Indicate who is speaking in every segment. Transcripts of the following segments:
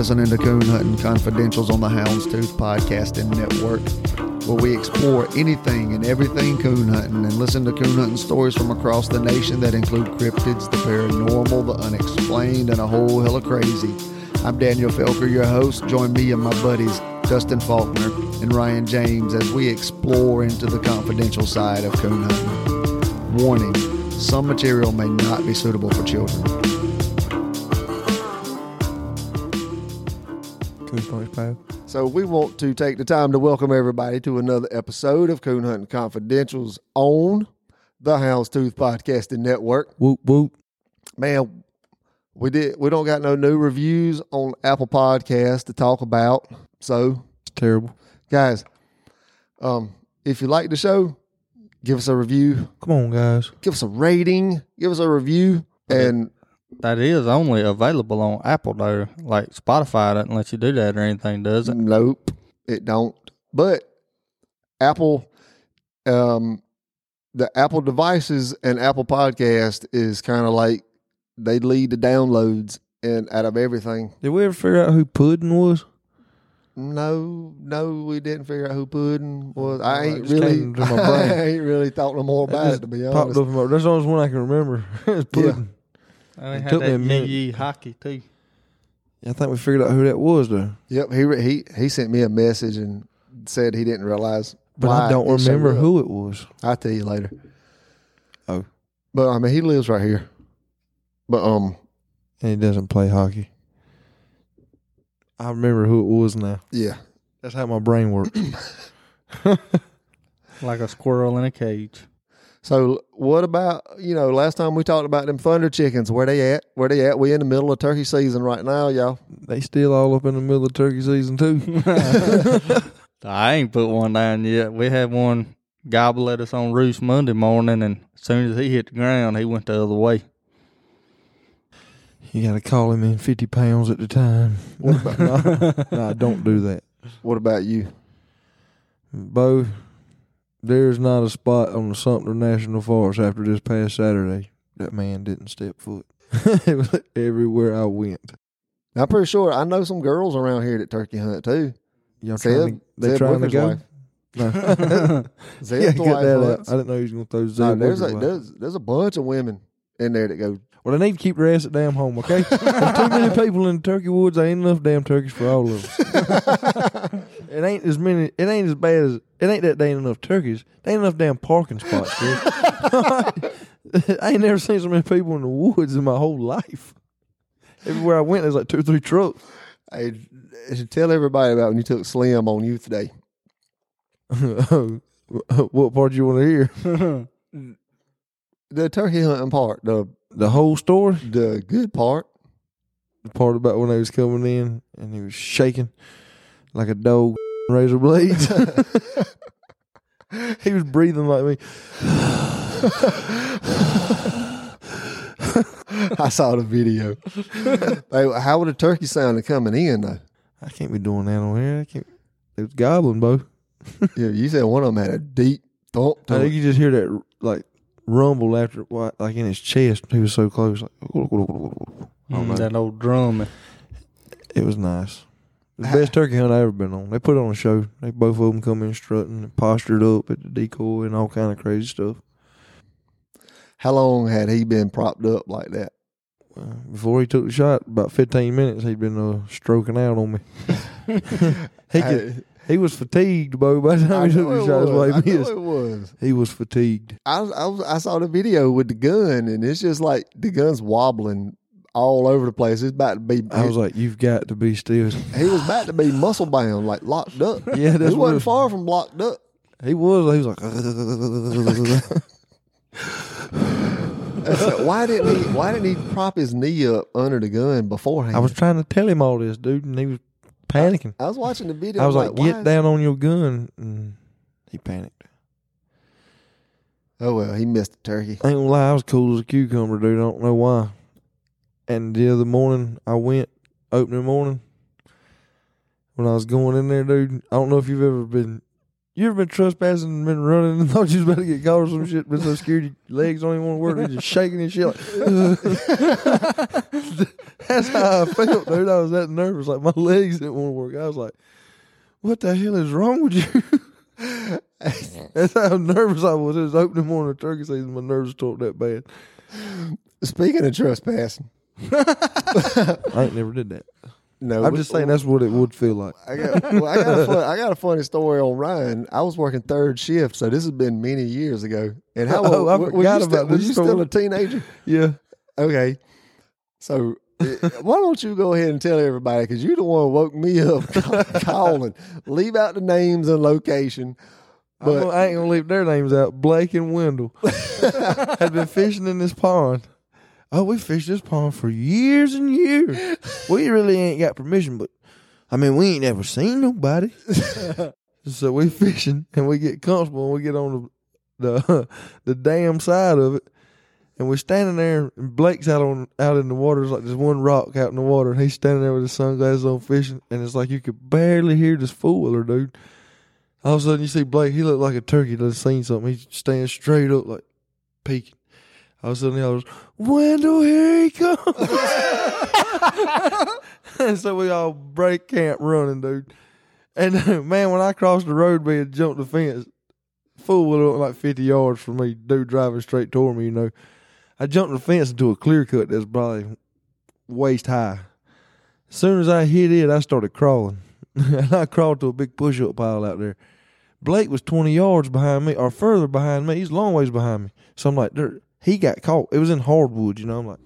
Speaker 1: listening to Coon Hunting Confidentials on the Houndstooth Podcasting Network, where we explore anything and everything coon hunting and listen to coon hunting stories from across the nation that include cryptids, the paranormal, the unexplained, and a whole hell of crazy. I'm Daniel Felker, your host. Join me and my buddies Dustin Faulkner and Ryan James as we explore into the confidential side of coon hunting. Warning some material may not be suitable for children. So we want to take the time to welcome everybody to another episode of Coon Hunting Confidentials on the Houndstooth Podcasting Network.
Speaker 2: Whoop whoop.
Speaker 1: Man, we did we don't got no new reviews on Apple Podcasts to talk about. So
Speaker 2: It's terrible.
Speaker 1: guys, um, if you like the show, give us a review,
Speaker 2: Come on, guys.
Speaker 1: give us a rating, give us a review, and
Speaker 3: That is only available on Apple though. Like Spotify doesn't let you do that or anything, does it?
Speaker 1: Nope, it don't. But Apple, um, the Apple devices and Apple Podcast is kind of like they lead the downloads and out of everything.
Speaker 2: Did we ever figure out who Puddin was?
Speaker 1: No, no, we didn't figure out who Puddin was. I ain't really,
Speaker 2: came to
Speaker 1: I ain't really thought no more about it
Speaker 2: just
Speaker 1: to be
Speaker 2: Popped
Speaker 1: honest.
Speaker 2: up in my, that's the only one I can remember. it's Puddin.
Speaker 3: And
Speaker 2: It
Speaker 3: had
Speaker 2: took me
Speaker 3: that
Speaker 2: a minute.
Speaker 3: yee yee hockey too.
Speaker 2: I think we figured out who that was though.
Speaker 1: Yep, he he he sent me a message and said he didn't realize.
Speaker 2: But
Speaker 1: why
Speaker 2: I don't
Speaker 1: it
Speaker 2: remember who it was.
Speaker 1: I'll tell you later.
Speaker 2: Oh.
Speaker 1: But I mean, he lives right here. But um,
Speaker 2: And he doesn't play hockey. I remember who it was now.
Speaker 1: yeah.
Speaker 2: That's how my brain works.
Speaker 3: Like a squirrel in a cage.
Speaker 1: So what about you know? Last time we talked about them thunder chickens. Where they at? Where they at? We in the middle of turkey season right now, y'all.
Speaker 2: they still all up in the middle of turkey season too.
Speaker 3: I ain't put one down yet. We had one gobble at us on roost Monday morning, and as soon as he hit the ground, he went the other way.
Speaker 2: You got to call him in 50 pounds at the time.
Speaker 1: What about
Speaker 2: nah, don't do that.
Speaker 1: what about you?
Speaker 2: Bo, there's not a spot on the Sumter National Forest after this past Saturday that man didn't step foot. everywhere I went.
Speaker 1: I'm pretty sure I know some girls around here that turkey hunt too.
Speaker 2: Y'all
Speaker 1: Zeb-
Speaker 2: trying to, trying to go?
Speaker 1: wife.
Speaker 2: No.
Speaker 1: Zeb's
Speaker 2: yeah,
Speaker 1: the
Speaker 2: get
Speaker 1: wife
Speaker 2: that out. I didn't know he was going to throw
Speaker 1: No,
Speaker 2: Zeb.
Speaker 1: there's a there's there's a bunch of women in there that go.
Speaker 2: Well, they need to keep their ass at damn home, okay? There's too many people in the turkey woods. There ain't enough damn turkeys for all of us. it ain't as many. It ain't as bad as. It ain't that they ain't enough turkeys. There ain't enough damn parking spots, dude. I ain't never seen so many people in the woods in my whole life. Everywhere I went, there's like two or three trucks.
Speaker 1: I should tell everybody about when you took Slim on Youth Day.
Speaker 2: what part do you want to hear?
Speaker 1: The turkey hunting part, the
Speaker 2: The whole story.
Speaker 1: the good part.
Speaker 2: The part about when they was coming in and he was shaking like a dog razor blades. he was breathing like me.
Speaker 1: I saw the video. Hey, how would a turkey sound coming in though?
Speaker 2: I can't be doing that on here. I can't. It was gobbling, Bo.
Speaker 1: Yeah, you said one of them had a deep thump
Speaker 2: I think
Speaker 1: it.
Speaker 2: you just hear that like rumble after what, like in his chest. He was so close. Like, I
Speaker 3: that old drum.
Speaker 2: It was nice. The best turkey hunt I ever been on. They put on a show. They both of them come in strutting and postured up at the decoy and all kind of crazy stuff.
Speaker 1: How long had he been propped up like that?
Speaker 2: Before he took the shot, about fifteen minutes, he'd been uh, stroking out on me. he could, he was fatigued, Bo. By the time he took the
Speaker 1: it
Speaker 2: shot, why
Speaker 1: was. I
Speaker 2: he
Speaker 1: know
Speaker 2: missed.
Speaker 1: it was.
Speaker 2: He was fatigued.
Speaker 1: I, was- I, was- I saw the video with the gun, and it's just like the gun's wobbling all over the place. It's about to be.
Speaker 2: I was like, "You've got to be still."
Speaker 1: he was about to be muscle bound, like locked up.
Speaker 2: Yeah, that's
Speaker 1: he wasn't far from locked up.
Speaker 2: he was. He was like,
Speaker 1: I said, why didn't he? Why didn't he prop his knee up under the gun beforehand?
Speaker 2: I was trying to tell him all this, dude, and he was panicking.
Speaker 1: I was watching the video.
Speaker 2: I was like, "Get down on your gun," and he panicked.
Speaker 1: Oh well, he missed the turkey.
Speaker 2: I ain't gonna lie, I was cool as a cucumber, dude. I don't know why. And the other morning, I went opening morning when I was going in there, dude. I don't know if you've ever been You ever been trespassing and been running and thought you was about to get caught or some shit, been so scared your legs don't even want to work, they just shaking and shit. Like, That's how I felt, dude. I was that nervous, like my legs didn't want to work. I was like, "What the hell is wrong with you?" That's how nervous I was. It was opening morning of turkey season. My nerves talked that bad.
Speaker 1: Speaking of trespassing,
Speaker 2: I ain't never did that.
Speaker 1: No,
Speaker 2: I'm
Speaker 1: we-
Speaker 2: just saying that's what it would feel like.
Speaker 1: I got, well, I got a fun, I got a funny story on Ryan. I was working third shift, so this has been many years ago. And how
Speaker 2: Oh,
Speaker 1: old
Speaker 2: I
Speaker 1: were- were
Speaker 2: forgot
Speaker 1: you still,
Speaker 2: about
Speaker 1: were
Speaker 2: this
Speaker 1: you still a teenager?
Speaker 2: Yeah.
Speaker 1: Okay, so uh, why don't you go ahead and tell everybody because you're the one who woke me up calling. Leave out the names and location.
Speaker 2: But I ain't gonna leave their names out. Blake and Wendell had been fishing in this pond. Oh, we fished this pond for years and years. We really ain't got permission, but I mean, we ain't never seen nobody. so we fishing and we get comfortable and we get on the the, the damn side of it. And we're standing there, and Blake's out on out in the water. There's like this one rock out in the water, and he's standing there with his sunglasses on fishing, and it's like you could barely hear this fool wheeler, dude. All of a sudden, you see Blake. He looked like a turkey that seen something. He's standing straight up, like peeking. All was a sudden, he goes, "Wendell, here he comes!" and so we all break camp running, dude. And man, when I crossed the road bed, jumped the fence, fool would look like fifty yards from me. Dude driving straight toward me, you know. I jumped the fence into a clear cut that's probably waist high. As soon as I hit it, I started crawling. and I crawled to a big push up pile out there. Blake was 20 yards behind me or further behind me. He's a long ways behind me. So I'm like, there, he got caught. It was in hardwood, you know. I'm like,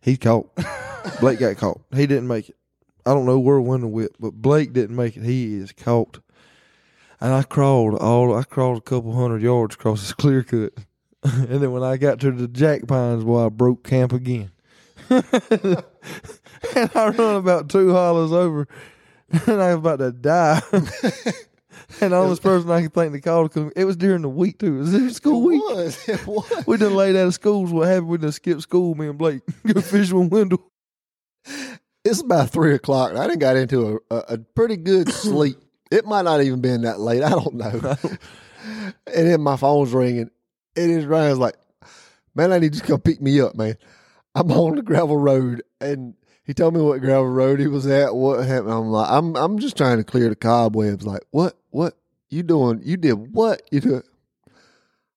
Speaker 2: he's caught. Blake got caught. He didn't make it. I don't know where Wendell went, but Blake didn't make it. He is caught. And I crawled all, I crawled a couple hundred yards across this clear cut. and then when I got to the jack pines, boy, I broke camp again. and I run about two hollers over, and I was about to die. and the only person I can think to call to it was during the week too. It was during school week.
Speaker 1: It was. It was.
Speaker 2: We done laid out of schools. What happened? We done skipped school. Me and Blake go fishing with Wendell.
Speaker 1: It's about three o'clock. and I done got into a, a, a pretty good sleep. It might not even been that late. I don't know. and then my phone's ringing. And it's Ryan's like, man, I need you to come pick me up, man. I'm on the gravel road. And he told me what gravel road he was at, what happened. I'm like, I'm I'm just trying to clear the cobwebs. Like, what? What? You doing? You did what? You do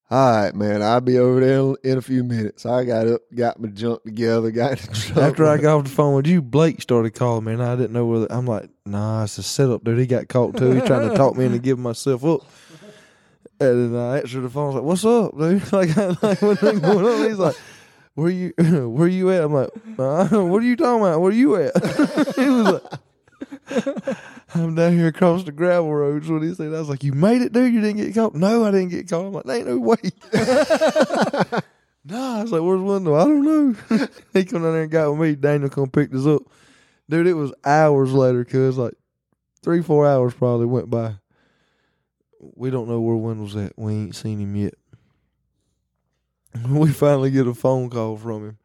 Speaker 1: All right, man. I'll be over there in a few minutes. I got up, got my junk together, got.
Speaker 2: After I got off the phone with you, Blake started calling me, and I didn't know whether I'm like, nah, it's a setup, dude. He got caught too. He's trying to talk me into giving myself up. And then I answered the phone. I was like, "What's up, dude?" Like, like what's going on? He's like, "Where you? Where you at?" I'm like, "What are you talking about? Where you at?" he was like, "I'm down here across the gravel roads What he said. I was like, "You made it, dude. You didn't get caught." No, I didn't get caught. I'm like, "There ain't no way." Nah, I was like, "Where's Wendell?" I don't know. he come down there and got with me. Daniel come picked us up, dude. It was hours later, cause like three, four hours probably went by. We don't know where Wendell's at. We ain't seen him yet. We finally get a phone call from him.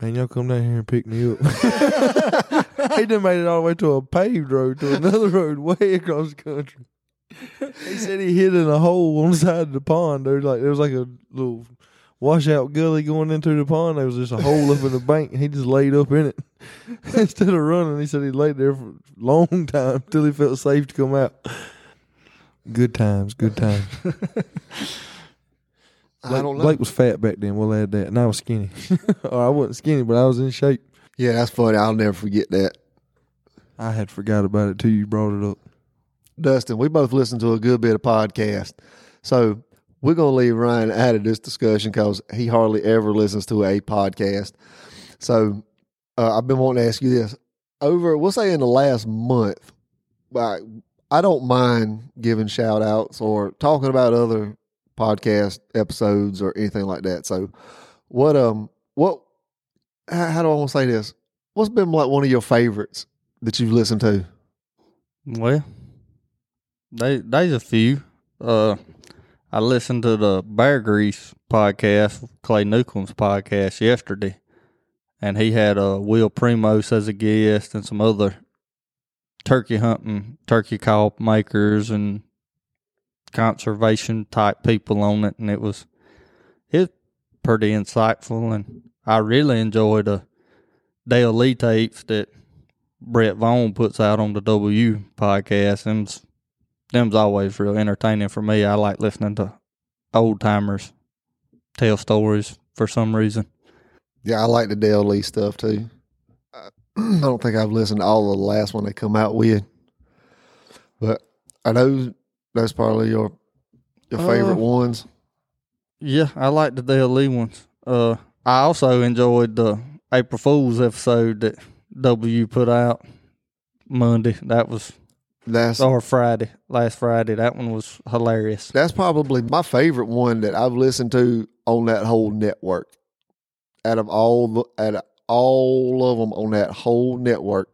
Speaker 2: Man, y'all come down here and pick me up. he done made it all the way to a paved road, to another road way across the country. He said he hid in a hole on the side of the pond. There, like there was like a little washout gully going into the pond. There was just a hole up in the bank, and he just laid up in it instead of running. He said he laid there for a long time till he felt safe to come out. Good times, good times.
Speaker 1: I don't know.
Speaker 2: Blake was fat back then. We'll add that, and I was skinny. or I wasn't skinny, but I was in shape.
Speaker 1: Yeah, that's funny. I'll never forget that.
Speaker 2: I had forgot about it till you brought it up.
Speaker 1: Dustin, we both listen to a good bit of podcast. So we're going to leave Ryan out of this discussion because he hardly ever listens to a podcast. So uh, I've been wanting to ask you this. Over, we'll say in the last month, I, I don't mind giving shout outs or talking about other podcast episodes or anything like that. So what, um, what, how, do I want to say this? What's been like one of your favorites that you've listened to?
Speaker 3: Well, they there's a few. Uh, I listened to the Bear Grease podcast, Clay Newcomb's podcast yesterday, and he had uh, Will Primos as a guest and some other turkey hunting, turkey call makers, and conservation type people on it, and it was it was pretty insightful, and I really enjoy the Dale Lee tapes that Brett Vaughn puts out on the W podcast. Them's them's always real entertaining for me. I like listening to old timers tell stories for some reason.
Speaker 1: Yeah, I like the Dale Lee stuff too. I I don't think I've listened to all of the last one they come out with, but I know that's probably your your favorite
Speaker 3: Uh,
Speaker 1: ones.
Speaker 3: Yeah, I like the Dale Lee ones. Uh, I also enjoyed the April Fool's episode that W put out Monday. That was
Speaker 1: That's
Speaker 3: or Friday, last Friday. That one was hilarious.
Speaker 1: that's probably my favorite one that I've listened to on that whole network. Out of all the out of all of them on that whole network,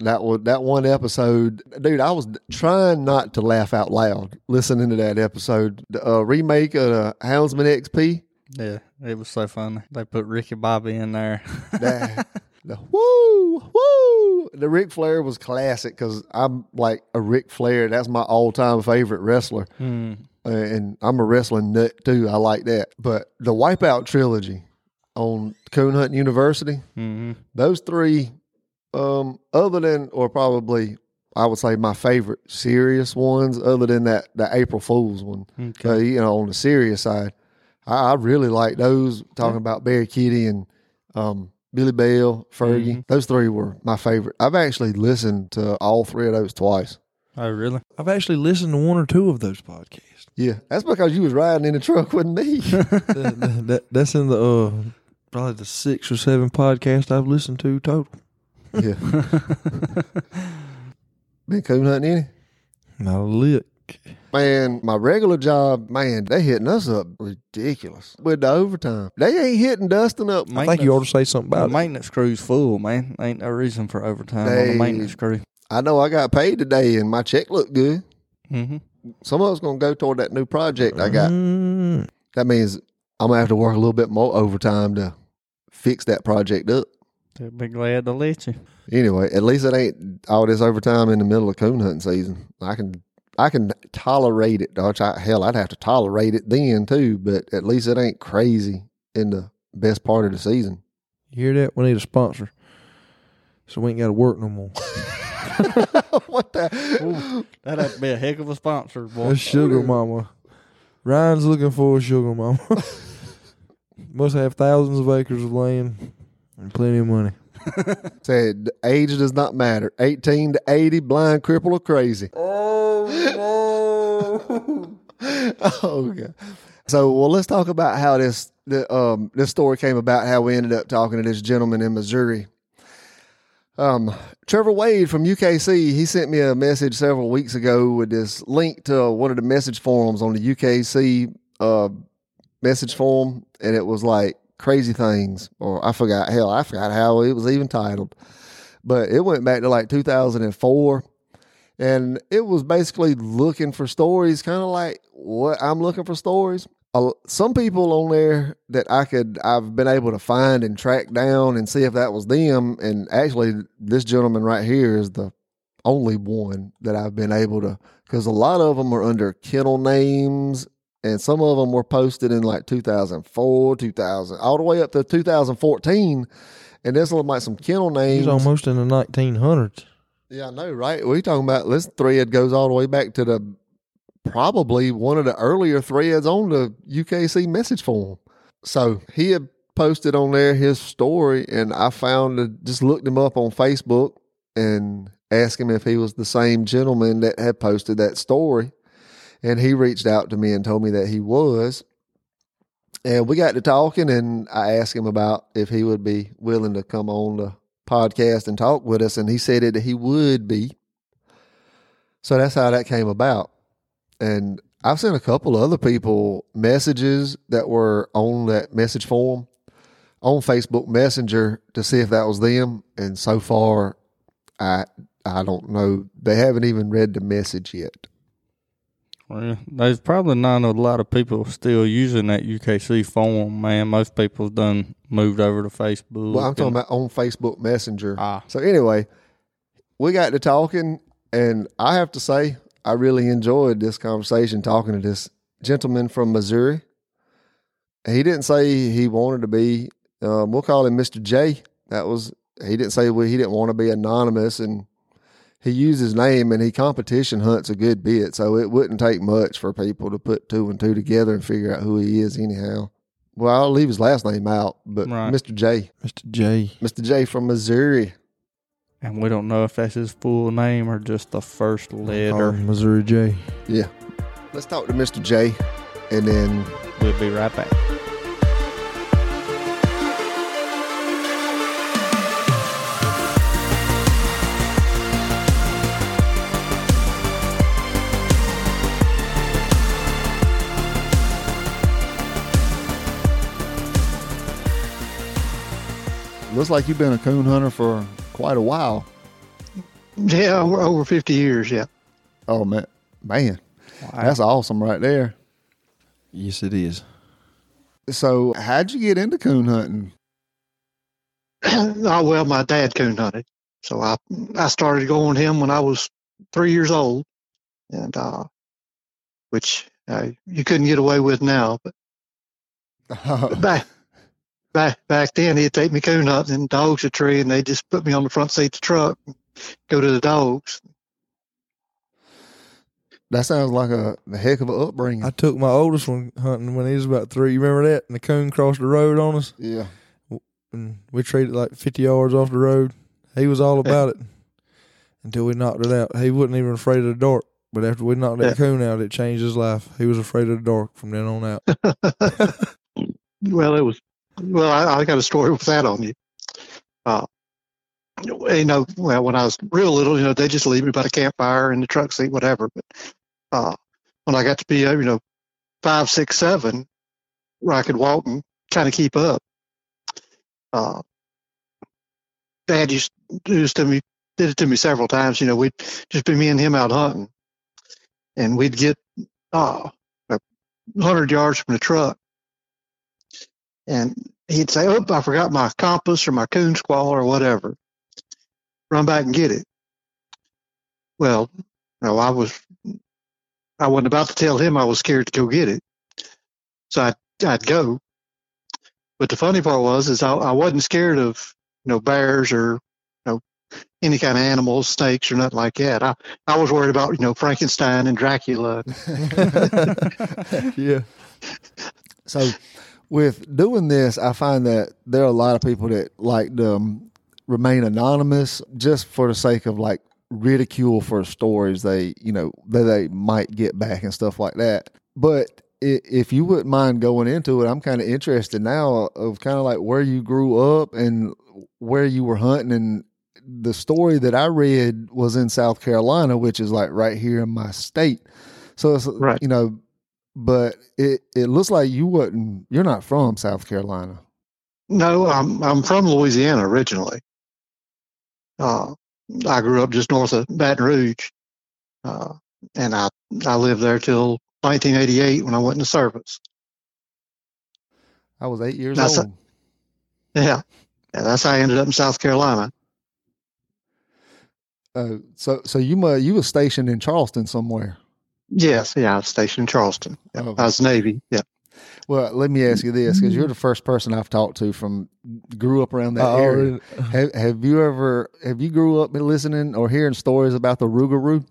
Speaker 1: that was that one episode, dude. I was trying not to laugh out loud listening to that episode. The uh, remake of the Houndsman XP.
Speaker 3: Yeah, it was so funny. They put Ricky Bobby in there.
Speaker 1: That, the woo woo. The Ric Flair was classic because I'm like a Ric Flair. That's my all time favorite wrestler. Uh, and I'm a wrestling nut too. I like that. But the Wipeout trilogy on Coon Hunting University,
Speaker 3: hmm
Speaker 1: those three, um, other than or probably I would say my favorite serious ones, other than that the April Fools one.
Speaker 3: Okay.
Speaker 1: Uh, you know, on the serious side, I, I really like those. Talking about Barry Kitty and um, Billy Bell, Fergie.
Speaker 3: Mhm.
Speaker 1: Those three were my favorite. I've actually listened to all three of those twice.
Speaker 3: Oh, really?
Speaker 2: I've actually listened to one or two of those podcasts.
Speaker 1: Yeah, that's because you was riding in the truck with me.
Speaker 2: that, that- that- that's in the uh, probably the six or seven podcast I've listened to total.
Speaker 1: yeah, been coon hunting any?
Speaker 2: Not a lick.
Speaker 1: Man, my regular job, man, they hitting us up ridiculous with the overtime. They ain't hitting Dustin up.
Speaker 2: I think you ought to say something
Speaker 3: The
Speaker 2: about it.
Speaker 3: maintenance crew's full, man. Ain't no reason for overtime on the maintenance crew.
Speaker 1: I know I got paid today, and my check looked good.
Speaker 3: Mm-hmm.
Speaker 1: Some of it's gonna go toward that new project I got.
Speaker 2: Mm,
Speaker 1: That means I'm gonna have to work a little bit more overtime to fix that project up.
Speaker 3: They'll be glad to let you.
Speaker 1: Anyway, at least it ain't all this overtime in the middle of coon hunting season. I can I can tolerate it. Dodge. I, hell, I'd have to tolerate it then too. But at least it ain't crazy in the best part of the season.
Speaker 2: you hear that? We need a sponsor. So we ain't got to work no more.
Speaker 1: what the?
Speaker 3: That'd have to be a heck of a sponsor, boy.
Speaker 2: That's Sugar Mama. Ryan's looking for a Sugar Mama. Must have thousands of acres of land and plenty of money.
Speaker 1: Said age does not matter. Eighteen to eighty, blind, cripple, or crazy.
Speaker 2: Oh,
Speaker 1: oh god. So well, let's talk about how this the, um this story came about. How we ended up talking to this gentleman in Missouri. Um, Trevor Wade from UKC, he sent me a message several weeks ago with this link to one of the message forums on the UKC uh, message forum, and it was like crazy things, or I forgot. Hell, I forgot how it was even titled, but it went back to like 2004 and it was basically looking for stories, kind of like what I'm looking for stories. Uh, Some people on there that I could, I've been able to find and track down and see if that was them. And actually, this gentleman right here is the only one that I've been able to, because a lot of them are under kennel names, and some of them were posted in like 2004, 2000, all the way up to 2014. And this look like some kennel names.
Speaker 2: He's almost in the 1900s.
Speaker 1: Yeah, I know, right? We talking about this thread goes all the way back to the probably one of the earlier threads on the UKC message form. So he had posted on there his story, and I found it, just looked him up on Facebook and asked him if he was the same gentleman that had posted that story. And he reached out to me and told me that he was. And we got to talking, and I asked him about if he would be willing to come on the podcast and talk with us, and he said that he would be. So that's how that came about. And I've sent a couple other people messages that were on that message form on Facebook Messenger to see if that was them. And so far, I I don't know. They haven't even read the message yet.
Speaker 3: Well, there's probably not a lot of people still using that UKC form, man. Most people's done moved over to Facebook.
Speaker 1: Well, I'm talking about on Facebook Messenger.
Speaker 3: Ah,
Speaker 1: So anyway, we got to talking, and I have to say, I really enjoyed this conversation talking to this gentleman from Missouri. He didn't say he wanted to be. Um, we'll call him Mr. J. That was he didn't say well, he didn't want to be anonymous, and he used his name and he competition hunts a good bit. So it wouldn't take much for people to put two and two together and figure out who he is. Anyhow, well, I'll leave his last name out, but
Speaker 3: Right.
Speaker 1: Mr. J.
Speaker 2: Mr. J.
Speaker 1: Mr. J from Missouri.
Speaker 3: And we don't know if that's his full name or just the first letter.
Speaker 2: Oh, Missouri J.
Speaker 1: Yeah. Let's talk to Mr. J, and then
Speaker 3: We'll be right back.
Speaker 4: Looks like you've been a coon hunter for quite a while.
Speaker 5: Yeah, over, over 50 years, yeah.
Speaker 4: Oh man, man, that's awesome right there.
Speaker 2: Yes, it is.
Speaker 4: So, how'd you get into coon hunting?
Speaker 5: oh, well, my dad coon hunted. So I, I started going with him when I was three years old, and uh, which uh, you couldn't get away with now. But back, back, back then, he'd take me coon hunting and dogs a tree, and they just put me on the front seat of the truck, and go to the dogs.
Speaker 4: that sounds like a, a heck of an upbringing.
Speaker 2: I took my oldest one hunting when he was about three. You remember that? And the coon crossed the road on us,
Speaker 4: yeah.
Speaker 2: and we treated like 50 yards off the road. He was all about it until we knocked it out. He wasn't even afraid of the dark. But after we knocked that
Speaker 5: Yeah.
Speaker 2: coon out, it changed his life. He was afraid of the dark from then on out.
Speaker 5: Well, it was. Well, I, I got a story with that on you. Uh, you know, well, when I was real little, you know, they just leave me by the campfire in the truck seat, whatever. But uh, when I got to be, uh, you know, five, six, seven, where I could walk and kind of keep up, uh, Dad used to do to me, did it to me several times. You know, we'd just be me and him out hunting, and we'd get uh, a hundred yards from the truck and he'd say, "Oh, I forgot my compass or my coon squall or whatever. Run back and get it." Well, no, I was, I wasn't about to tell him I was scared to go get it, so I'd, I'd go. But the funny part was, is I, I wasn't scared of you know bears or you know any kind of animals, snakes or nothing like that. I I was worried about you know Frankenstein and Dracula.
Speaker 2: yeah.
Speaker 4: So, with doing this, I find that there are a lot of people that like to um, remain anonymous just for the sake of like ridicule for stories they, you know, that they might get back and stuff like that. But if you wouldn't mind going into it, I'm kind of interested now of kind of like where you grew up and where you were hunting. And the story that I read was in South Carolina, which is like right here in my state. So it's
Speaker 5: Right.
Speaker 4: you know, but it it looks like you wasn't you're not from South Carolina.
Speaker 5: No, I'm I'm from Louisiana originally. Uh, I grew up just north of Baton Rouge, uh, and I I lived there till 1988 when I went into service.
Speaker 4: I was eight years
Speaker 5: That's a-
Speaker 4: old.
Speaker 5: Yeah, and that's how I ended up in South Carolina.
Speaker 4: Uh, so so you mu you was stationed in Charleston somewhere.
Speaker 5: Yes, yeah, I was stationed in Charleston. Yeah,
Speaker 4: Oh.
Speaker 5: I was Navy. Yeah.
Speaker 4: Well, let me ask you this because you're the first person I've talked to from grew up around that
Speaker 2: I
Speaker 4: area. Have, have you ever have you grew up listening or hearing stories about the Rougarou?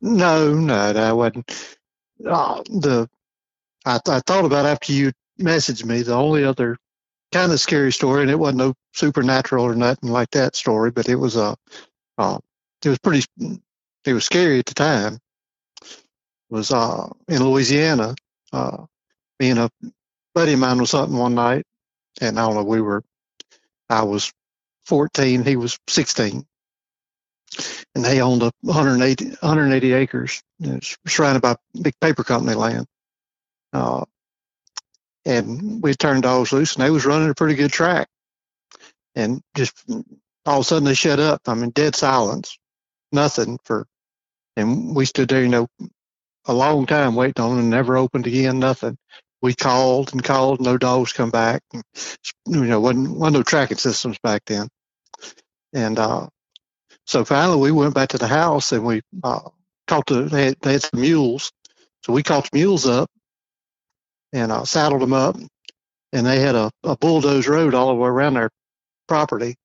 Speaker 5: No, no, no, I wasn't. Uh, the I, I thought about after you messaged me the only other kind of scary story, and it wasn't no supernatural or nothing like that story, but it was a, uh, it was pretty, it was scary at the time. Was uh in Louisiana, uh, me and a buddy of mine was hunting one night, and I don't know, we were, I was 14, he was 16 and they owned a 180, 180 acres. Surrounded by big paper company land. Uh, and we turned dogs loose, and they was running a pretty good track. And just all of a sudden they shut up. I mean, dead silence, nothing for. And we stood there, you know, a long time waiting on and never opened again. Nothing. We called and called, no dogs come back. You know, wasn't wasn't no tracking systems back then. And uh, so finally, we went back to the house and we uh, caught the they had, they had some mules, so we caught the mules up and uh, saddled them up, and they had a, a bulldoze road all the way around their property.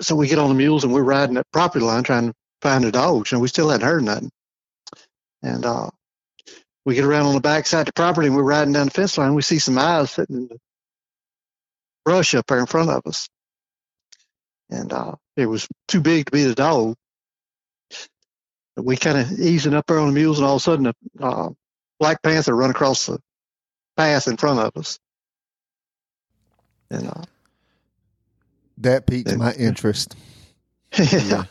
Speaker 5: So we get on the mules and we're riding that property line trying to find the dogs, and we still hadn't heard nothing. And uh, we get around on the back side of the property and we're riding down the fence line. We see some eyes sitting in the brush up there in front of us. And uh, it was too big to be the dog. But we kind of easing up there on the mules, and all of a sudden, a uh, black panther run across the path in front of us. And uh,
Speaker 1: That piqued
Speaker 5: Yeah.
Speaker 1: my interest.
Speaker 5: yeah.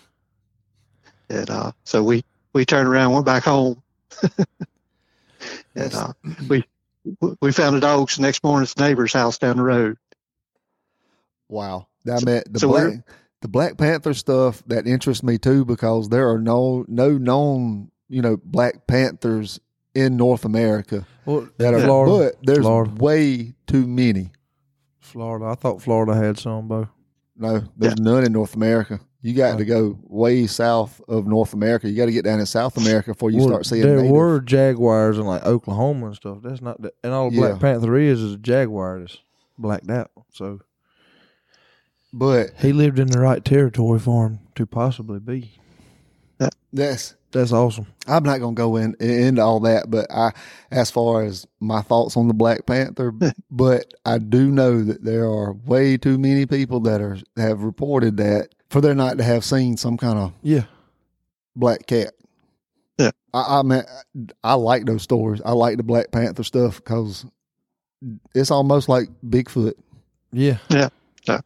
Speaker 5: And uh, so we we turned around, went back home, and uh, we we found the dogs the next morning at the neighbor's house down the road.
Speaker 1: Wow. I mean, the
Speaker 5: so
Speaker 1: black the Black Panther stuff that interests me too because there are no no known you know Black Panthers in North America
Speaker 2: Well,
Speaker 1: that are,
Speaker 2: Florida.
Speaker 1: but there's
Speaker 2: Florida.
Speaker 1: way too many.
Speaker 2: Florida. I thought Florida had some, Bo.
Speaker 1: No, there's none in North America. You got to go way south of North America. You got to get down in South America before you
Speaker 2: Well,
Speaker 1: start seeing
Speaker 2: there
Speaker 1: native.
Speaker 2: were jaguars in like Oklahoma and stuff. That's not the, and all a Black
Speaker 1: Yeah.
Speaker 2: Panther is is a jaguar that's blacked out. So
Speaker 1: But
Speaker 2: he lived in the right territory for him to possibly be.
Speaker 1: that's
Speaker 2: That's awesome.
Speaker 1: I'm not going to go in into all that, but I, as far as my thoughts on the Black Panther, but I do know that there are way too many people that are have reported that for there not to have seen some kind of
Speaker 2: Yeah.
Speaker 1: black cat.
Speaker 5: Yeah.
Speaker 1: I, I mean, I like those stories. I like the Black Panther stuff because it's almost like Bigfoot.
Speaker 2: Yeah.
Speaker 5: Yeah. Yeah.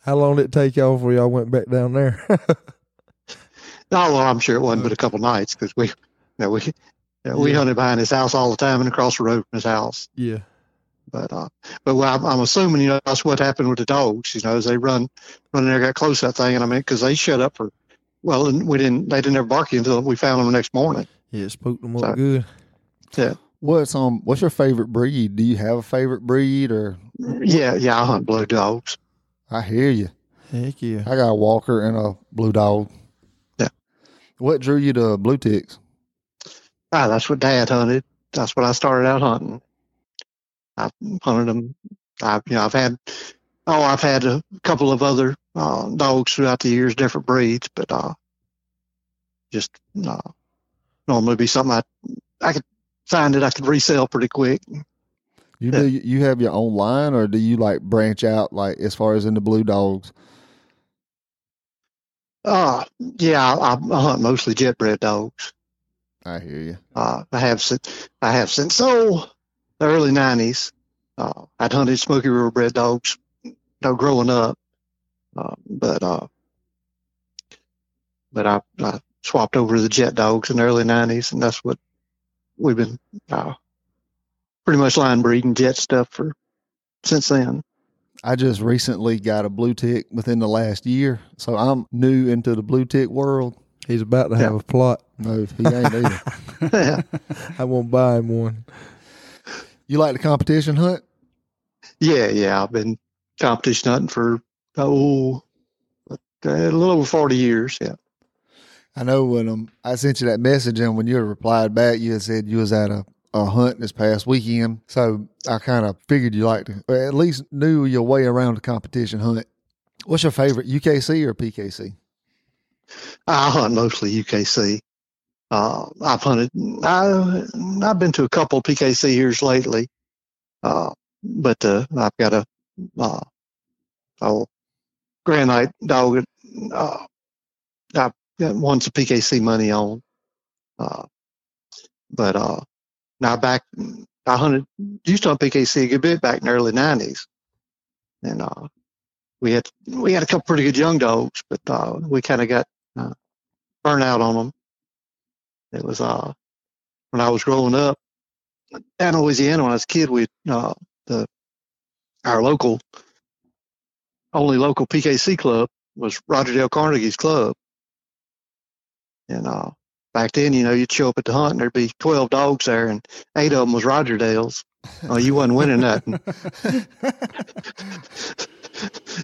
Speaker 2: How long did it take y'all before y'all went back down there?
Speaker 5: Oh well, I'm sure it wasn't but a uh, couple nights because we, you know, we, you know, we
Speaker 2: Yeah.
Speaker 5: hunted behind his house all the time and across the road from his house.
Speaker 2: yeah.
Speaker 5: But uh, but well, I'm, I'm assuming you know that's what happened with the dogs. You know, as they run run in there, got close to that thing, and I mean, because they shut up for. Well, and we didn't. They didn't ever bark until we found them the next morning.
Speaker 2: Yeah, it spooked them up
Speaker 5: So-
Speaker 2: good.
Speaker 1: What's um? What's your favorite breed? Do you have a favorite breed, or
Speaker 5: Yeah, yeah, I hunt blue dogs.
Speaker 1: I hear you.
Speaker 2: Heck yeah.
Speaker 1: I got a Walker and a Blue Dog.
Speaker 5: Yeah.
Speaker 1: What drew you to Blue Ticks?
Speaker 5: Ah, that's what Dad hunted. That's what I started out hunting. I've hunted them. I've you know I've had oh I've had a couple of other uh, dogs throughout the years, different breeds, but uh, just uh, normally be something I I could find that I could resell pretty quick.
Speaker 1: You do you have your own line, or do you like branch out like as far as in the Blue Dogs?
Speaker 5: Uh, yeah, I, I hunt mostly jet bred dogs.
Speaker 1: I hear you.
Speaker 5: Uh, I have since I have since oh the early nineties. Uh, I'd hunted Smoky River bred dogs, you know, growing up, uh, but uh, but I, I swapped over to the jet dogs in the early nineties, and that's what we've been uh, pretty much line breeding jet stuff for since then.
Speaker 1: I just recently got a blue tick within the last year, so I'm new into the blue tick world.
Speaker 2: He's about to have a plot.
Speaker 1: No, he ain't either.
Speaker 5: yeah,
Speaker 2: I won't buy him one.
Speaker 1: You like the competition hunt?
Speaker 5: yeah, yeah. I've been competition hunting for oh a little over forty years. Yeah.
Speaker 1: I know when um, I sent you that message, and when you replied back, you had said you was at a, a hunt this past weekend. So I kind of figured you liked to, or at least knew your way around the competition hunt. What's your favorite, UKC or PKC?
Speaker 5: I hunt mostly UKC. Uh, I've hunted. I, I've been to a couple PKC years lately, uh, but uh, I've got a uh, oh, Grand Nite dog. Uh, I've got one's a PKC money on, uh, but uh, now back I hunted used to hunt PKC a good bit back in the early nineties, and uh, we had we had a couple pretty good young dogs, but we kind of got burnt out on them. It was uh when I was growing up down in Louisiana when I was a kid. We uh, the our local only local PKC club was Roger Dale Carnegie's club, and uh, back then you know you'd show up at the hunt and there'd be twelve dogs there and eight of them was Roger Dale's. Oh, you wasn't winning nothing,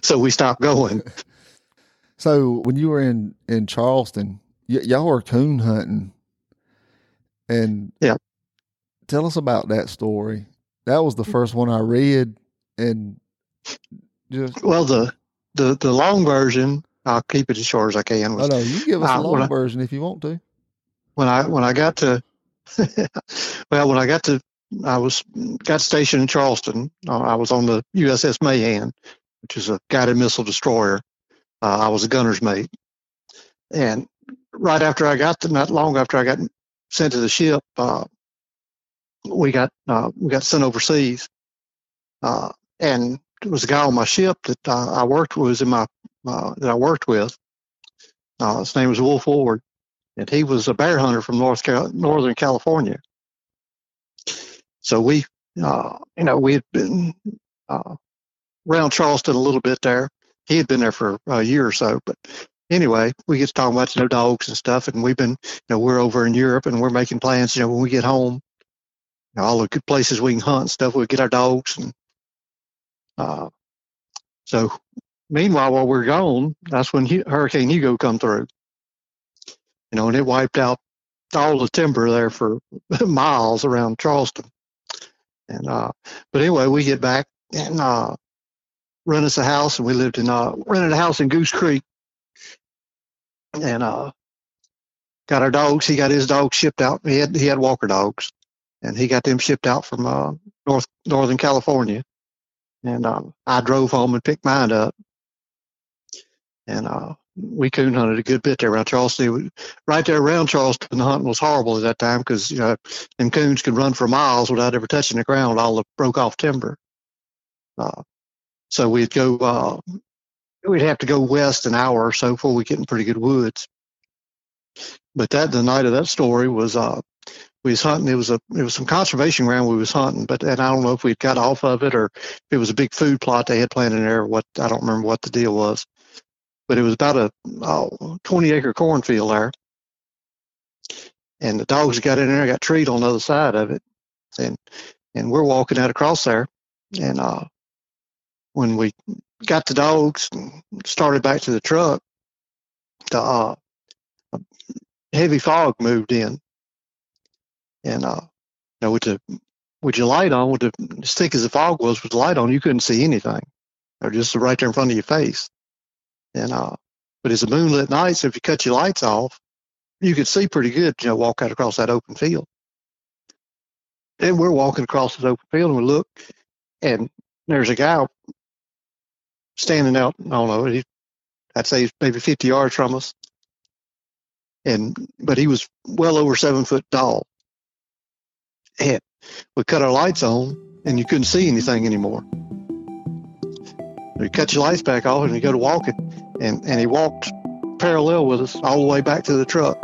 Speaker 5: so we stopped going.
Speaker 1: So when you were in in Charleston,
Speaker 4: y- y'all were coon hunting, and
Speaker 5: Yeah.
Speaker 4: tell us about that story. That was the first one I read, and just
Speaker 5: Well, the the the long version, I'll keep it as short as I can.
Speaker 4: oh no, you give us
Speaker 5: Uh, when
Speaker 4: long
Speaker 5: I-
Speaker 4: version if you want to.
Speaker 5: when I when I got to well when I got to I was got stationed in Charleston. Uh, I was on the USS Mahan, which is a guided missile destroyer. Uh, I was a gunner's mate, and right after I got to, not long after I got sent to the ship, uh, we got uh, we got sent overseas, uh, and there was a guy on my ship that uh, I worked with was in my uh, that I worked with. Uh, his name was Wolf Ward and he was a bear hunter from North Cal- Northern California. So we, you know, we had been around Charleston a little bit there. He had been there for a year or so, but anyway, we get to talking about you know dogs and stuff, and we've been, you know, we're over in Europe and we're making plans. You know, when we get home, you know, all the good places we can hunt and stuff. We get our dogs, and uh, so meanwhile, while we're gone, that's when Hu- Hurricane Hugo come through you know, and it wiped out all the timber there for miles around Charleston. And uh, but anyway, we get back and uh, rent us a house, and we lived in uh, rented a house in Goose Creek, and uh, got our dogs. He got his dogs shipped out. He had he had Walker dogs, and he got them shipped out from uh, North Northern California. And uh, I drove home and picked mine up, and uh, we coon hunted a good bit there around Charleston. Right there around Charleston, the hunting was horrible at that time because you know them coons could run for miles without ever touching the ground, all the broke off timber. Uh, so we'd go, uh, we'd have to go west an hour or so before we get in pretty good woods. But that the night of that story was uh, we was hunting. It was a it was some conservation ground we was hunting, but and I don't know if we'd got off of it or it was a big food plot they had planted there. What I don't remember what the deal was but it was about a oh, 20 acre cornfield there. And the dogs got in there, got treed on the other side of it. And, and we're walking out across there. And, uh, when we got the dogs and started back to the truck, the, uh, heavy fog moved in. And, uh, you know, with the, with your light on, with the, as thick as the fog was, with the light on, you couldn't see anything. Or just right there in front of your face. And uh, but it's a moonlit night, so if you cut your lights off, you could see pretty good. You know, walk out across that open field. And we're walking across this open field, and we look, and there's a guy standing out. I don't know. He, I'd say maybe 50 yards from us, and but he was well over seven foot tall. And we cut our lights on, and you couldn't see anything anymore. You cut your lights back off, and you go to walking and, and he walked parallel with us all the way back to the truck.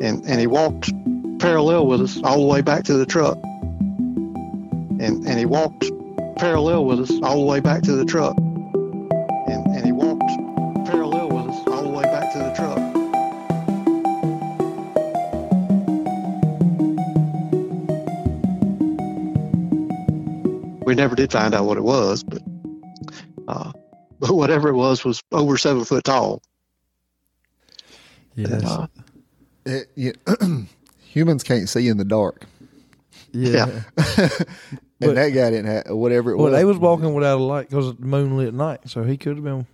Speaker 5: And, and he walked parallel with us all the way back to the truck. And, and he walked parallel with us all the way back to the truck. And, and he walked parallel with us all the way back to the truck. We never did find out what it was, but uh, but whatever it was was over seven foot tall.
Speaker 2: Yeah,
Speaker 5: And, uh,
Speaker 4: It, you, humans can't see in the dark,
Speaker 2: yeah.
Speaker 4: and
Speaker 2: But-
Speaker 4: that guy didn't have whatever it
Speaker 2: Well,
Speaker 4: was.
Speaker 2: Well, they was walking without a light because it's moonlit night, so he could have been.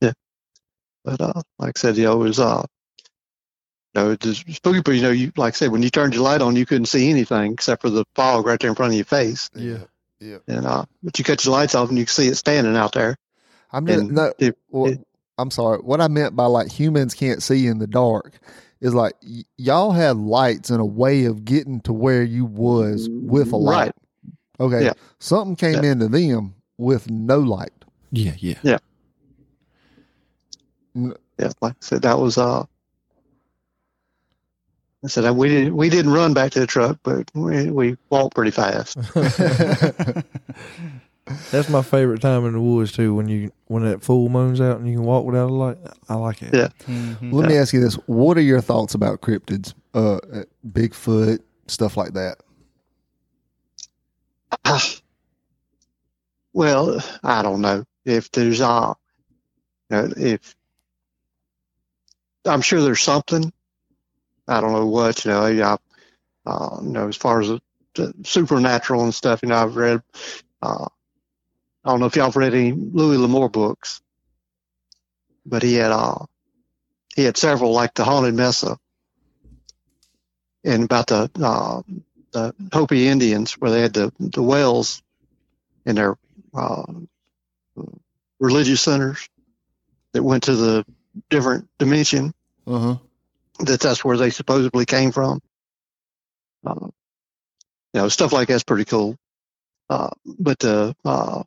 Speaker 5: Yeah, but uh, like I said, you know, it was uh, you know, it's spooky. But you know, you like I said, when you turned your light on, you couldn't see anything except for the fog right there in front of your face.
Speaker 2: Yeah.
Speaker 4: yeah.
Speaker 5: And uh, but you cut your lights off and you can see it standing out there.
Speaker 4: I'm just, no.
Speaker 5: it-
Speaker 4: well,
Speaker 5: it-
Speaker 4: I'm sorry. What I meant by like humans can't see in the dark is like y- y'all had lights and a way of getting to where you was with a light.
Speaker 5: Right.
Speaker 4: Okay.
Speaker 5: Yeah.
Speaker 4: Something came
Speaker 5: Yeah.
Speaker 4: into them with no light.
Speaker 2: Yeah, yeah.
Speaker 5: Yeah, Yeah. like I said, that was uh. I said we didn't we didn't run back to the truck, but we we walked pretty fast.
Speaker 2: That's my favorite time in the woods too. When you when that full moon's out and you can walk without a light, I like it.
Speaker 5: Yeah.
Speaker 3: Mhm.
Speaker 4: Let me ask you this: What are your thoughts about cryptids, uh, uh, Bigfoot, stuff like that?
Speaker 5: well, I don't know. if there's uh, you know, if I'm sure there's something. I don't know what, you know, I, uh, you know, as far as the supernatural and stuff, you know, I've read, uh, I don't know if y'all have read any Louis L'Amour books, but he had, uh, he had several like the Haunted Mesa and about the, uh, the Hopi Indians where they had the, the wells in their, uh, religious centers that went to the different dimension
Speaker 1: Uh huh.
Speaker 5: that that's where they supposedly came from. Uh, you know, stuff like that's pretty cool. Uh, but the, uh,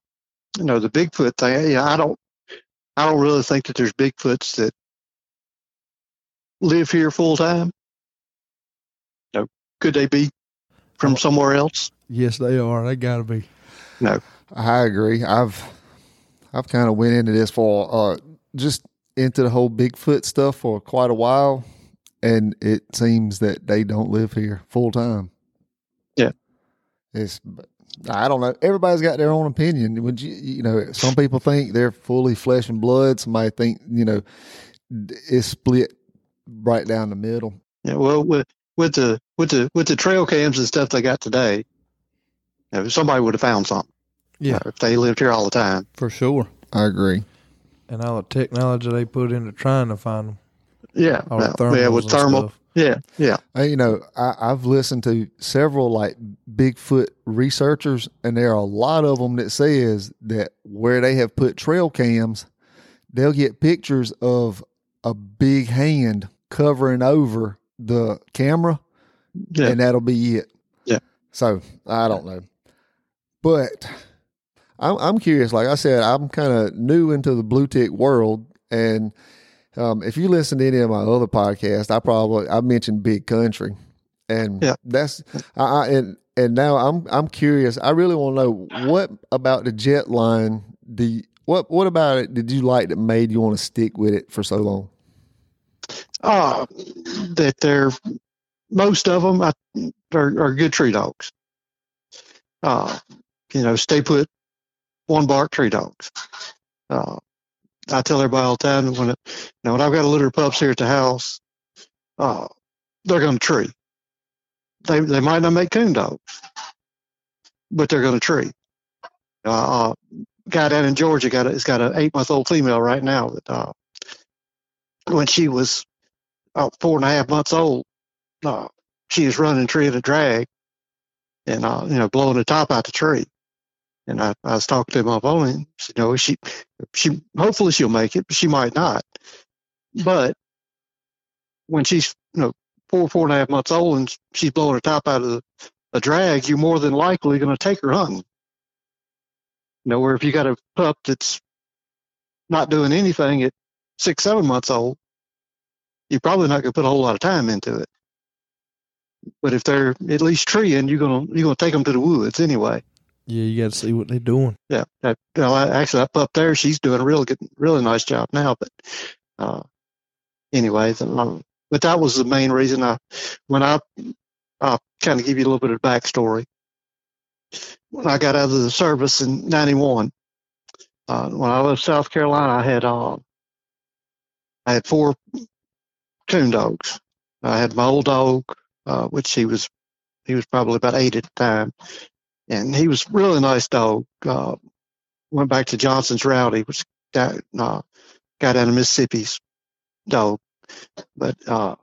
Speaker 5: you know, the Bigfoot thing, yeah, I don't, I don't really think that there's Bigfoots that live here full time. You know, could they be from somewhere else?
Speaker 2: Yes, they are. They got to be.
Speaker 1: No, I agree. I've I've kind of went into this for uh just into the whole Bigfoot stuff for quite a while, and it seems that they don't live here full time.
Speaker 5: Yeah.
Speaker 1: it's I don't know. Everybody's got their own opinion. Would you you know? Some people think they're fully flesh and blood. Somebody think you know it's split right down the middle.
Speaker 5: Yeah, well, with with the with the with the trail cams and stuff they got today, you know, somebody would have found something.
Speaker 2: Yeah.
Speaker 5: if they lived here all the time.
Speaker 3: For sure.
Speaker 1: I agree.
Speaker 2: And all the technology they put into trying to find them.
Speaker 5: Yeah, well,
Speaker 2: thermals
Speaker 5: yeah, with thermal. Yeah, yeah,
Speaker 1: you know, I, I've listened to several like Bigfoot researchers, and there are a lot of them that says that where they have put trail cams, they'll get pictures of a big hand covering over the camera,
Speaker 5: yeah.
Speaker 1: and that'll be it.
Speaker 5: Yeah.
Speaker 1: So I don't know, but I'm I'm curious. Like I said, I'm kind of new into the blue tick world, and um, if you listen to any of my other podcasts, I probably I mentioned Big Country, and
Speaker 5: Yeah.
Speaker 1: that's I, I and and now I'm I'm curious. I really want to know what about the jet line. You, what what about it did you like that made you want to stick with it for so long?
Speaker 5: Uh, that they're most of them I, are, are good tree dogs. Uh, you know, stay put, one bark tree dogs. Uh, I tell everybody all the time when it, you know when I've got a litter of pups here at the house, uh, they're going to tree. They they might not make coon dogs, but they're going to tree. Uh, uh, guy down in Georgia got a, has got an eight month old female right now that uh, when she was about four and a half months old, uh, she was running tree at a drag and uh, you know blowing the top out the tree. And I, I was talking to my she, you know, she she hopefully she'll make it, but she might not. But when she's you know four four and a half months old and she's blowing her top out of the, a drag, you're more than likely going to take her hunting. You know, where if you got a pup that's not doing anything at six seven months old, you're probably not going to put a whole lot of time into it. But if they're at least treeing, you're gonna you're gonna take them to the woods anyway.
Speaker 2: Yeah, you got to see what they're doing.
Speaker 5: Yeah, well, actually, up up there, she's doing a real good, really nice job now. But uh, anyway, um, but that was the main reason I, when I, I'll kind of give you a little bit of backstory. When I got out of the service in '91, uh, when I left South Carolina, I had uh, I had four coon dogs. I had my old dog, uh, which he was he was probably about eight at the time, and he was really nice dog. Uh, went back to Johnson's Rowdy, which that uh, guy down in Mississippi's dog, but uh,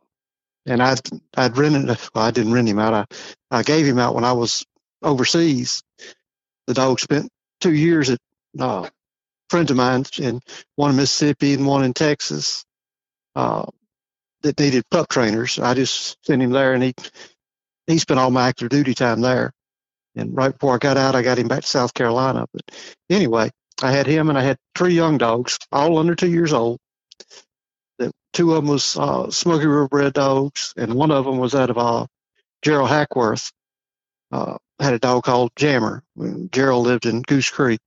Speaker 5: and I'd I'd rented. Well, I didn't rent him out. I I gave him out when I was overseas. The dog spent two years at uh, friends of mine, and one in Mississippi and one in Texas. Uh, that needed pup trainers. I just sent him there, and he he spent all my active duty time there. And right before I got out, I got him back to South Carolina. But anyway, I had him, and I had three young dogs, all under two years old. The two of them was uh, Smoky River bred dogs, and one of them was out of uh, Gerald Hackworth. Uh, had a dog called Jammer. Gerald lived in Goose Creek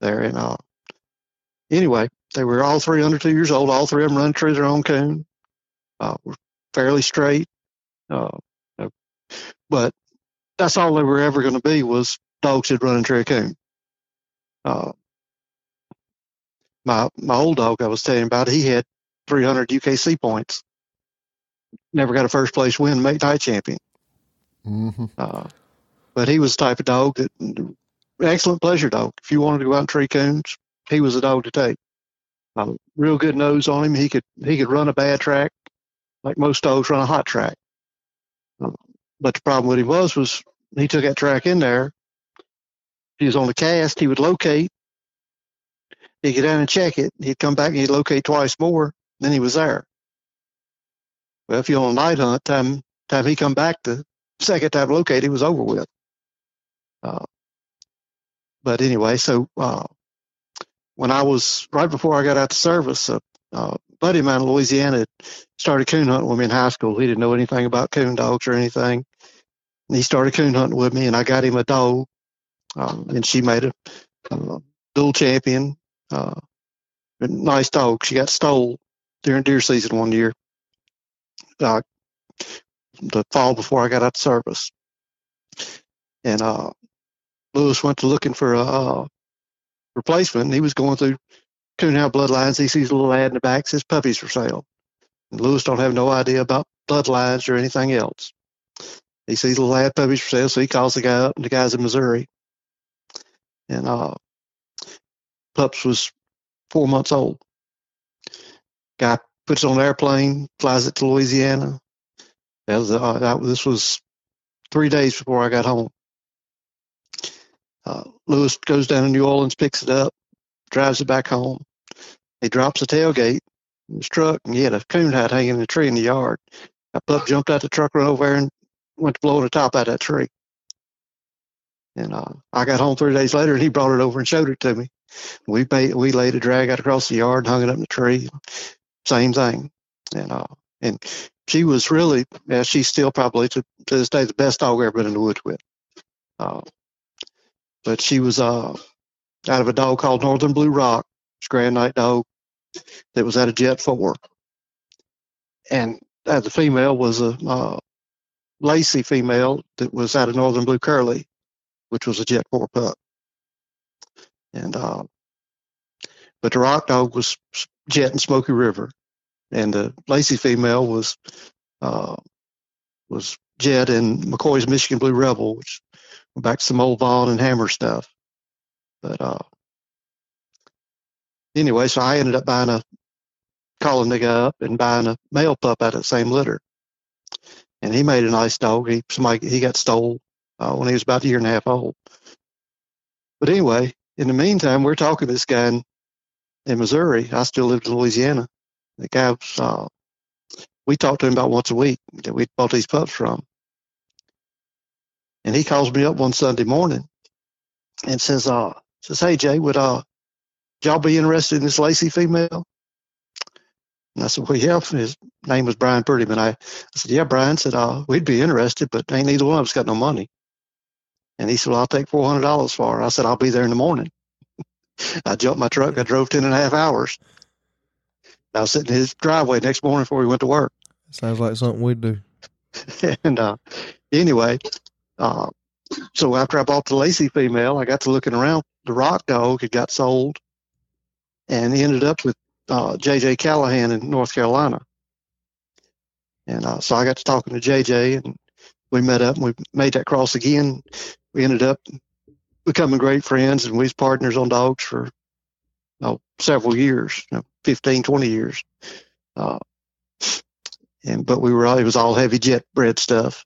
Speaker 5: there, and uh, anyway, they were all three under two years old. All three of them run through their own coon. Uh, were fairly straight. Uh, but that's all they were ever going to be was dogs that run through a coon. Uh, my my old dog I was telling about, he had 300 UKC points. Never got a first place win, make night champion.
Speaker 1: hmm
Speaker 5: Uh, but he was the type of dog that excellent pleasure dog. If you wanted to go out and tree coons, he was a dog to take. Uh, real good nose on him. He could he could run a bad track, like most dogs run a hot track. But the problem with him was was he took that track in there. He was on the cast. He would locate. He'd get down and check it. He'd come back and he'd locate twice more. Then he was there. Well, if you're on a night hunt, time time he come back the second time locate, he was over with. Uh, but anyway, so uh, when I was right before I got out to service, a uh, buddy of mine in Louisiana started coon hunting with me in high school. He didn't know anything about coon dogs or anything. He started coon hunting with me, and I got him a dog, um, and she made a uh, dual champion. Uh, a nice dog. She got stole during deer season one year. Uh, the fall before I got out to service. And uh, Lewis went to looking for a uh, replacement. And he was going through Coonhound bloodlines. He sees a little ad in the back says puppies for sale. And Lewis don't have no idea about bloodlines or anything else. He sees a ad puppies for sale, so he calls the guy up, and the guy's in Missouri. And uh, pups was four months old. Guy puts it on an airplane, flies it to Louisiana. That was, uh, that, this was three days before I got home. Uh, Lewis goes down to New Orleans, picks it up, drives it back home. He drops the tailgate in his truck, and he had a coon hat hanging in a tree in the yard. A pup jumped out the truck, ran over and went to blow the top out of that tree. And uh, I got home three days later, and he brought it over and showed it to me. We we laid a drag out across the yard and hung it up in the tree. Same thing. And uh, and she was really, yeah, she's still probably to, to this day the best dog I've ever been in the woods with. Uh, but she was uh, out of a dog called Northern Blue Rock, it's Grand Nite dog that was out of Jet 4. And uh, the female was a uh, Lacey female that was out of Northern Blue Curly, which was a Jet 4 pup. And uh, but the Rock dog was Jet and Smoky River, and the Lacey female was uh, was Jet and McCoy's Michigan Blue Rebel, which back to some old Vaughn and Hammer stuff. But uh, anyway, so I ended up buying a calling guy up and buying a male pup out of the same litter, and he made a nice dog. He somebody he got stole uh, when he was about a year and a half old. But anyway, in the meantime, we're talking to this guy in, in Missouri. I still lived in Louisiana. The guy was, uh, we talked to him about once a week that we bought these pups from. And he calls me up one Sunday morning and says, uh, says, Hey Jay, would uh y'all be interested in this Lacey female? And I said, Well, yeah, his name was Brian Prettyman. I, I said, Yeah, Brian said, uh, we'd be interested, but ain't neither one of us got no money. And he said, Well, I'll take four hundred dollars for her. I said, I'll be there in the morning. I jumped my truck, I drove ten and a half hours. I was sitting in his driveway next morning before he went to work.
Speaker 2: Sounds like something we'd do.
Speaker 5: and uh, anyway, uh, so after I bought the Lacey female, I got to looking around. The Rock dog had got sold, and he ended up with uh, J.J. Callahan in North Carolina. And uh, so I got to talking to J.J. and we met up and we made that cross again. We ended up becoming great friends, and we was partners on dogs for oh, several years, you know, 15, 20 years. Uh, and but we were it was all heavy jet bred stuff,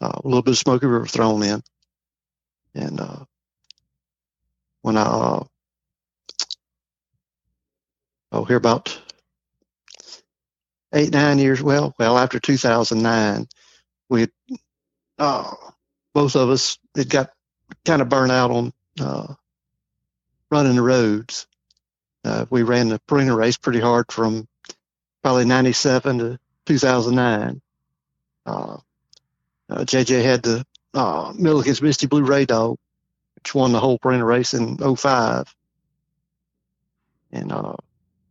Speaker 5: uh, a little bit of Smoky River thrown in. And uh, when I uh, here about eight nine years well well after 2009 we uh, both of us had got kind of burnt out on uh, running the roads. Uh, we ran the Purina race pretty hard from probably 97 to 2009. Uh, uh, JJ had the uh, Milliken's Misty Blue Ray Dog, which won the whole Purina race in 05. And, uh,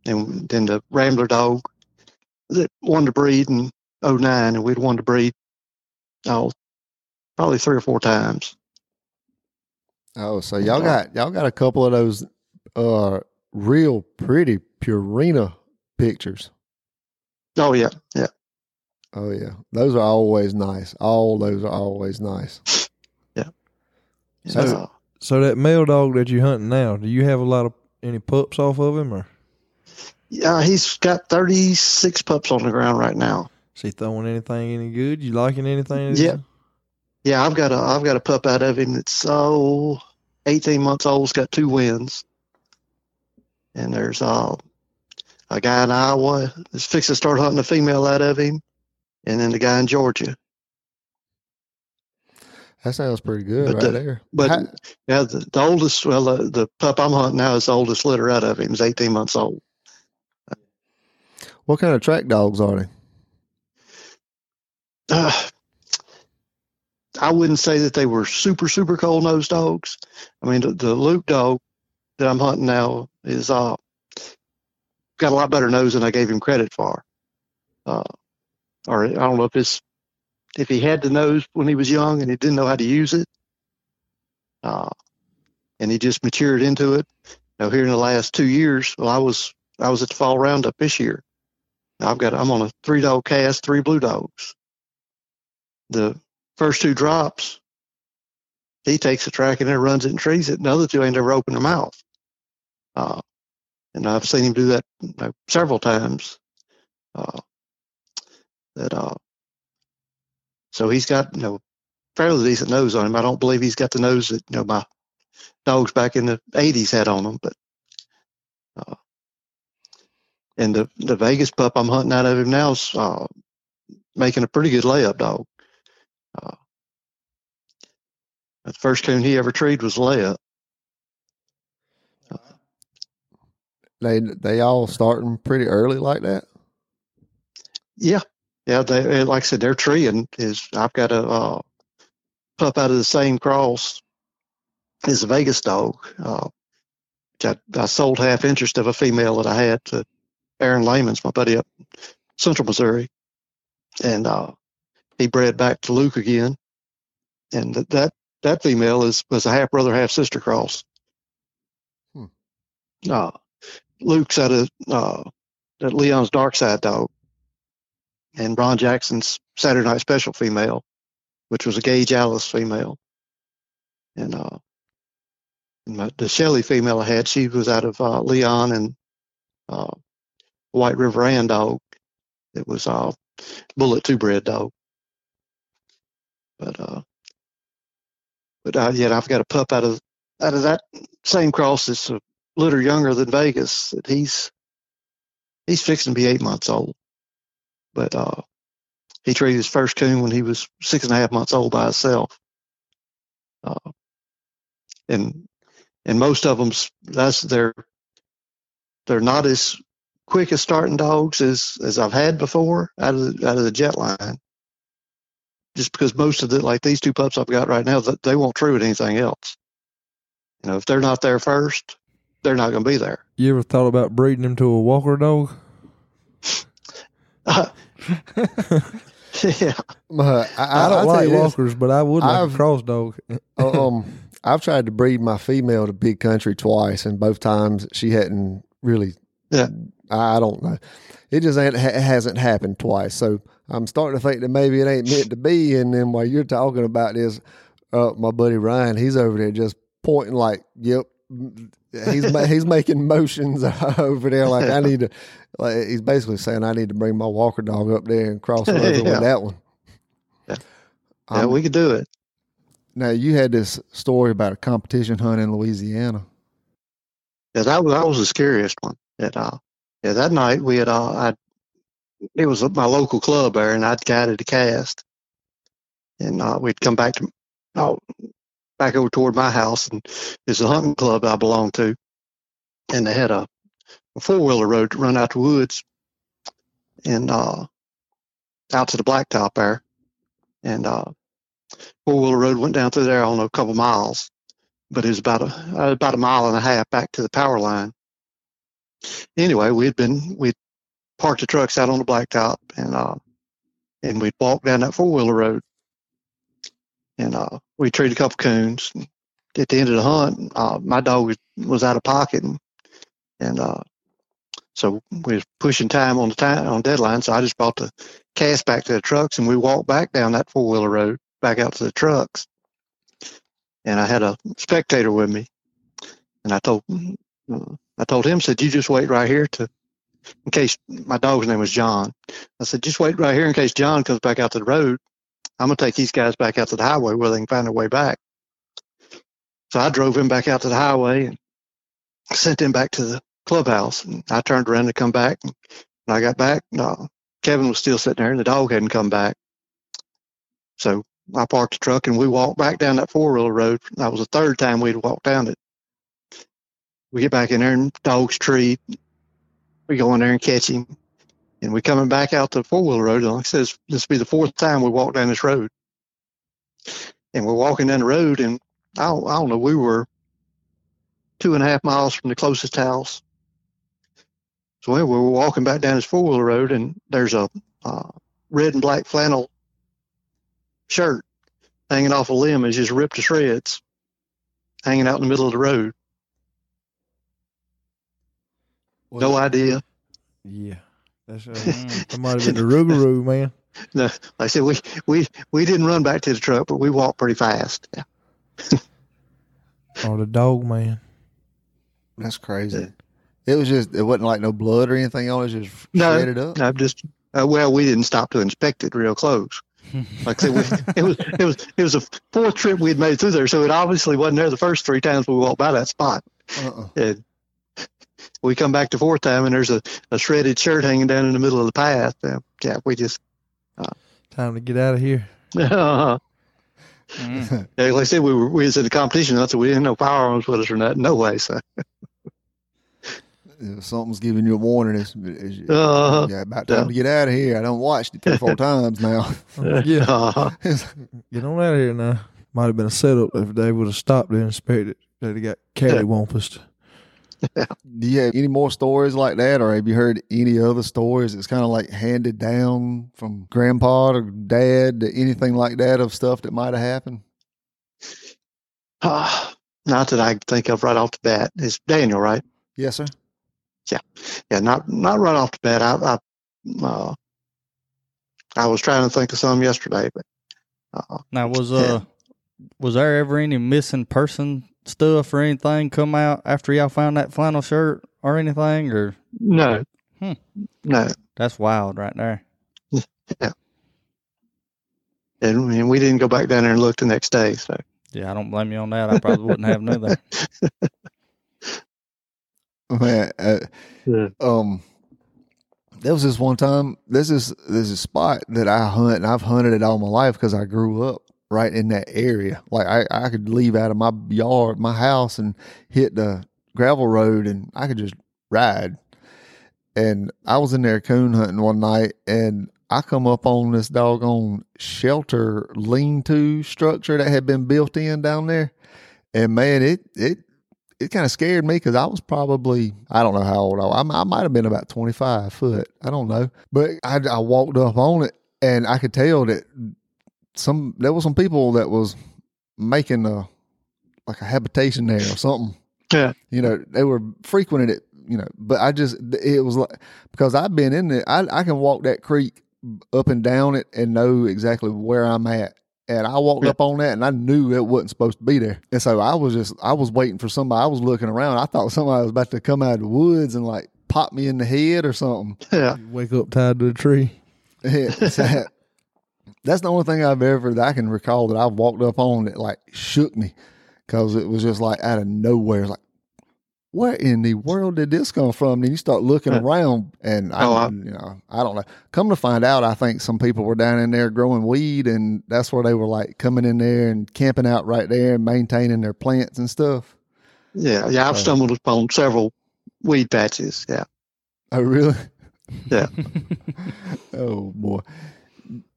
Speaker 5: and then the Rambler Dog that won the breed in 09, and we'd won to breed oh, probably three or four times.
Speaker 1: Oh, so y'all got y'all got a couple of those uh real pretty Purina pictures.
Speaker 5: Oh yeah, yeah.
Speaker 1: Oh yeah, those are always nice. All those are always nice.
Speaker 5: yeah.
Speaker 2: So- So that male dog that you're hunting now, do you have a lot of any pups off of him, or
Speaker 5: yeah, he's got 36 pups on the ground right now.
Speaker 2: is he throwing anything any good? You liking anything?
Speaker 5: Yeah. Yeah, I've got a I've got a pup out of him that's oh 18 months old. Has got two wins, and there's uh, a guy in Iowa that's fixing to start hunting a female out of him, and then the guy in Georgia.
Speaker 1: That sounds pretty good
Speaker 5: But
Speaker 1: right
Speaker 5: the-
Speaker 1: there.
Speaker 5: But
Speaker 1: How-
Speaker 5: yeah, the, the oldest well the, the pup I'm hunting now is the oldest litter out of him. Is 18 months old.
Speaker 1: What kind of track dogs are they?
Speaker 5: uh, I wouldn't say that they were super super cold nosed dogs. I mean, the, the Luke dog that I'm hunting now is uh got a lot better nose than I gave him credit for. Uh, or I don't know if it's if he had the nose when he was young and he didn't know how to use it, uh, and he just matured into it. Now here in the last two years, well, I was I was at the fall roundup this year. I've got I'm on a three dog cast, three blue dogs the first two drops, he takes the track and then runs it and trees it. And the other two ain't ever opened their mouth. Uh, and I've seen him do that you know, several times. Uh, that uh, so he's got you know fairly decent nose on him. I don't believe he's got the nose that you know my dogs back in the '80s had on them, but. And the the Vegas pup I'm hunting out of him now is uh, making a pretty good layup dog. Uh, the first coon he ever treed was layup.
Speaker 1: They they all starting pretty early like that.
Speaker 5: Yeah, yeah. They like I said, their treeing is. I've got a uh, pup out of the same cross as a Vegas dog. Uh, which I, I sold half interest of a female that I had to Aaron Lehman's, my buddy up in Central Missouri, and uh, he bred back to Luke again, and that that, that female is was a half brother, half sister cross.
Speaker 1: Hmm.
Speaker 5: Uh, Luke's out of uh, that Leon's Dark Side dog, and Ron Jackson's Saturday Night Special female, which was a Gage Alice female, and uh, and my, the Shelley female I had, she was out of uh, Leon and uh, White River Ann dog. It was uh, Bullet Two Bred dog. But uh, but uh, yet I've got a pup out of out of that same cross that's a little younger than Vegas. That he's he's fixing to be eight months old. But uh, he treated his first coon when he was six and a half months old by himself. Uh, and and most of them that's they're they're not as quick as starting dogs as as I've had before out of the, out of the jet line. Just because most of the like these two pups I've got right now, that they won't true with anything else. You know, if they're not there first, they're not going to be there.
Speaker 2: You ever thought about breeding them to a walker dog?
Speaker 5: yeah,
Speaker 1: Uh, I,
Speaker 2: I,
Speaker 1: I,
Speaker 2: don't
Speaker 1: I'll
Speaker 2: like walkers, but I would like
Speaker 1: I've-
Speaker 2: a cross dog.
Speaker 1: um, I've tried to breed my female to big country twice, and both times she hadn't really.
Speaker 5: Yeah.
Speaker 1: I don't know. It just ain't, ha- hasn't happened twice. So I'm starting to think that maybe it ain't meant to be. And then while you're talking about this, uh, my buddy Ryan, he's over there just pointing like, "Yep." He's ma- he's making motions over there like I need to. Like he's basically saying I need to bring my walker dog up there and cross over
Speaker 5: Yeah.
Speaker 1: with that one.
Speaker 5: yeah,
Speaker 1: Um,
Speaker 5: we could do it.
Speaker 1: now you had this story about a competition hunt in Louisiana.
Speaker 5: Yeah, that was that was the scariest one. That uh, yeah, that night we had uh, I, it was my local club there, and I'd guided a cast, and uh, we'd come back to, oh, back over toward my house, and it's a hunting club I belong to, and they had a, a four wheeler road to run out the woods, and uh, out to the blacktop there, and uh, four wheeler road went down through there, know, a couple miles, but it was about a about a mile and a half back to the power line. Anyway, we had been we'd parked the trucks out on the blacktop and uh and we'd walked down that four wheeler road and uh we treated a couple coons. At the end of the hunt, uh, my dog was, was out of pocket and and uh, so we was pushing time on the time on deadline. So I just brought the cast back to the trucks, and we walked back down that four wheeler road back out to the trucks. And I had a spectator with me, and I told uh, I told him said you just wait right here to in case my dog's name was John. I said just wait right here in case John comes back out to the road. I'm gonna take these guys back out to the highway where they can find their way back. So I drove him back out to the highway and sent him back to the clubhouse. And I turned around to come back. And when I got back, no, Kevin was still sitting there and the dog hadn't come back. So I parked the truck and we walked back down that four wheeler road. That was the third time we'd walked down it. We get back in there and dog's treat. We go in there and catch him. And we coming back out the four wheel road. And like I says, this will be the fourth time we walked down this road. And we're walking down the road and I don't, I don't know, we were two and a half miles from the closest house. So anyway, we were walking back down this four wheel road, and there's a uh, red and black flannel shirt hanging off a limb is just ripped to shreds, hanging out in the middle of the road. No idea.
Speaker 2: Yeah. That's uh,
Speaker 3: Mm.
Speaker 2: that might have been the Rougarou, man.
Speaker 5: No, like I said we we we didn't run back to the truck, but we walked pretty fast. Yeah.
Speaker 2: Or the dog, man.
Speaker 1: That's crazy. It was just it wasn't like no blood or anything on it. It was just
Speaker 5: No,
Speaker 1: shredded up.
Speaker 5: I'm just uh, well, we didn't stop to inspect it real close. Like I said, we, it was it was it was a fourth trip we had made through there, so it obviously wasn't there the first three times we walked by that spot.
Speaker 1: Uh-uh.
Speaker 5: And we come back the fourth time, and there's a, a shredded shirt hanging down in the middle of the path. Uh, yeah, we just
Speaker 2: Time to get out of here.
Speaker 5: yeah,
Speaker 3: Mm.
Speaker 5: like I said, we were we was in the competition, so we didn't have no firearms with us or not. No way. So
Speaker 1: If something's giving you a warning. It's, it's
Speaker 5: uh,
Speaker 1: yeah, about time to get out of here. I don't watched it three, four times now.
Speaker 2: Yeah.
Speaker 5: uh,
Speaker 2: Get on out of here now. Might have been a setup if they would have stopped there and inspected. They'd have got cattywampus.
Speaker 1: Do you have any more stories like that, or have you heard any other stories that's kind of like handed down from grandpa or dad to anything like that of stuff that might have happened?
Speaker 5: uh, not that I think of right off the bat. It's Daniel, right?
Speaker 1: Yes, sir.
Speaker 5: Yeah, yeah. not not right off the bat. I I, uh, I was trying to think of some yesterday, but uh,
Speaker 3: Now was uh was there ever any missing person stuff or anything come out after y'all found that flannel shirt or anything or
Speaker 5: no,
Speaker 3: Hmm.
Speaker 5: no.
Speaker 3: that's wild right there.
Speaker 5: And, and we didn't go back down there and look the next day. So
Speaker 3: Yeah, I don't blame you on that. I probably wouldn't have neither.
Speaker 1: Man, uh,
Speaker 5: Yeah.
Speaker 1: um, there was this one time. This is there's a spot that I hunt, and I've hunted it all my life because I grew up right in that area. Like I, I could leave out of my yard, my house, and hit the gravel road, and I could just ride. And I was in there coon hunting one night, and I come up on this doggone shelter lean-to structure that had been built in down there, and man, it it it kind of scared me because I was probably I don't know how old I was. I, I might have been about twenty five foot. I don't know, but I, I walked up on it and I could tell that some there was some people that was making a like a habitation there or something.
Speaker 5: Yeah.
Speaker 1: you know they were frequenting it. You know, but I just it was like because I've been in it. I I can walk that creek up and down it and know exactly where I'm at. And I walked
Speaker 5: Yeah.
Speaker 1: up on that and I knew it wasn't supposed to be there. And so I was just, I was waiting for somebody. I was looking around. I thought somebody was about to come out of the woods and like pop me in the head or something.
Speaker 5: yeah,
Speaker 2: You wake up tied to a tree.
Speaker 1: It's that- That's the only thing I've ever, that I can recall that I've walked up on that like shook me because it was just like out of nowhere. Like, where in the world did this come from? And you start looking around, and I,
Speaker 5: Oh, I-
Speaker 1: you know, I don't know. Come to find out, I think some people were down in there growing weed, and that's where they were like coming in there and camping out right there and maintaining their plants and stuff.
Speaker 5: yeah, yeah. I've
Speaker 1: Oh.
Speaker 5: stumbled upon several weed patches. Yeah,
Speaker 1: Oh, really?
Speaker 5: Yeah.
Speaker 1: oh boy.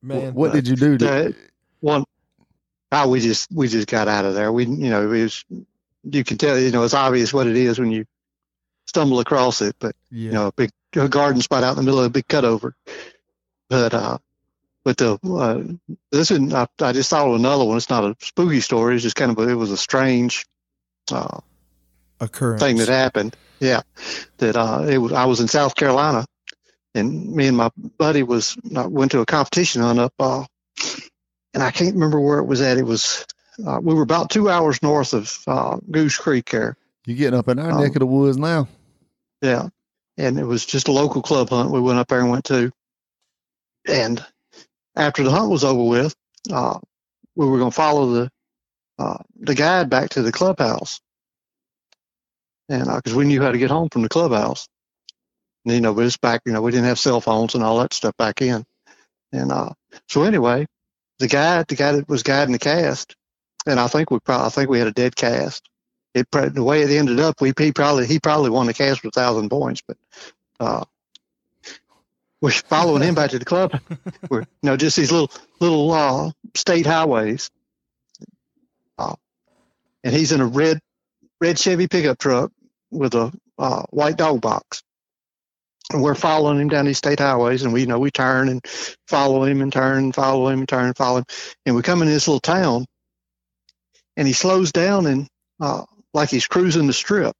Speaker 2: Man,
Speaker 1: what did you do? To,
Speaker 5: Uh, one. Oh, we just we just got out of there. We you know it was you can tell you know it's obvious what it is when you stumble across it, but
Speaker 2: yeah.
Speaker 5: you know, a big a garden spot out in the middle of a big cutover. But uh, but the uh, this one I, I just saw another one. It's not a spooky story. It's just kind of a, it was a strange. Uh,
Speaker 2: occurrence.
Speaker 5: thing that happened. Yeah, that uh, it was. I was in South Carolina, and me and my buddy was uh, went to a competition on up, uh, and I can't remember where it was at. It was uh, we were about two hours north of uh, Goose Creek there.
Speaker 4: You're getting up in our
Speaker 5: Um,
Speaker 4: neck of the woods now?
Speaker 5: Yeah, and it was just a local club hunt. We went up there and went to, and after the hunt was over with, uh, we were going to follow the uh, the guide back to the clubhouse, and because we knew how to get home from the clubhouse, you know, but it's back. You know, we didn't have cell phones and all that stuff back in, and uh, so anyway, the guy, the guy that was guiding the cast, and I think we probably, I think we had a dead cast. It the way it ended up, we he probably he probably won the cast with a thousand points, but uh, we're following him back to the club. We're you know just these little little uh, state highways, uh, and he's in a red red Chevy pickup truck with a uh, white dog box. And we're following him down these state highways, and we you know we turn and follow him and turn and follow him and turn and follow him, and we come in this little town, and he slows down and uh, like he's cruising the strip.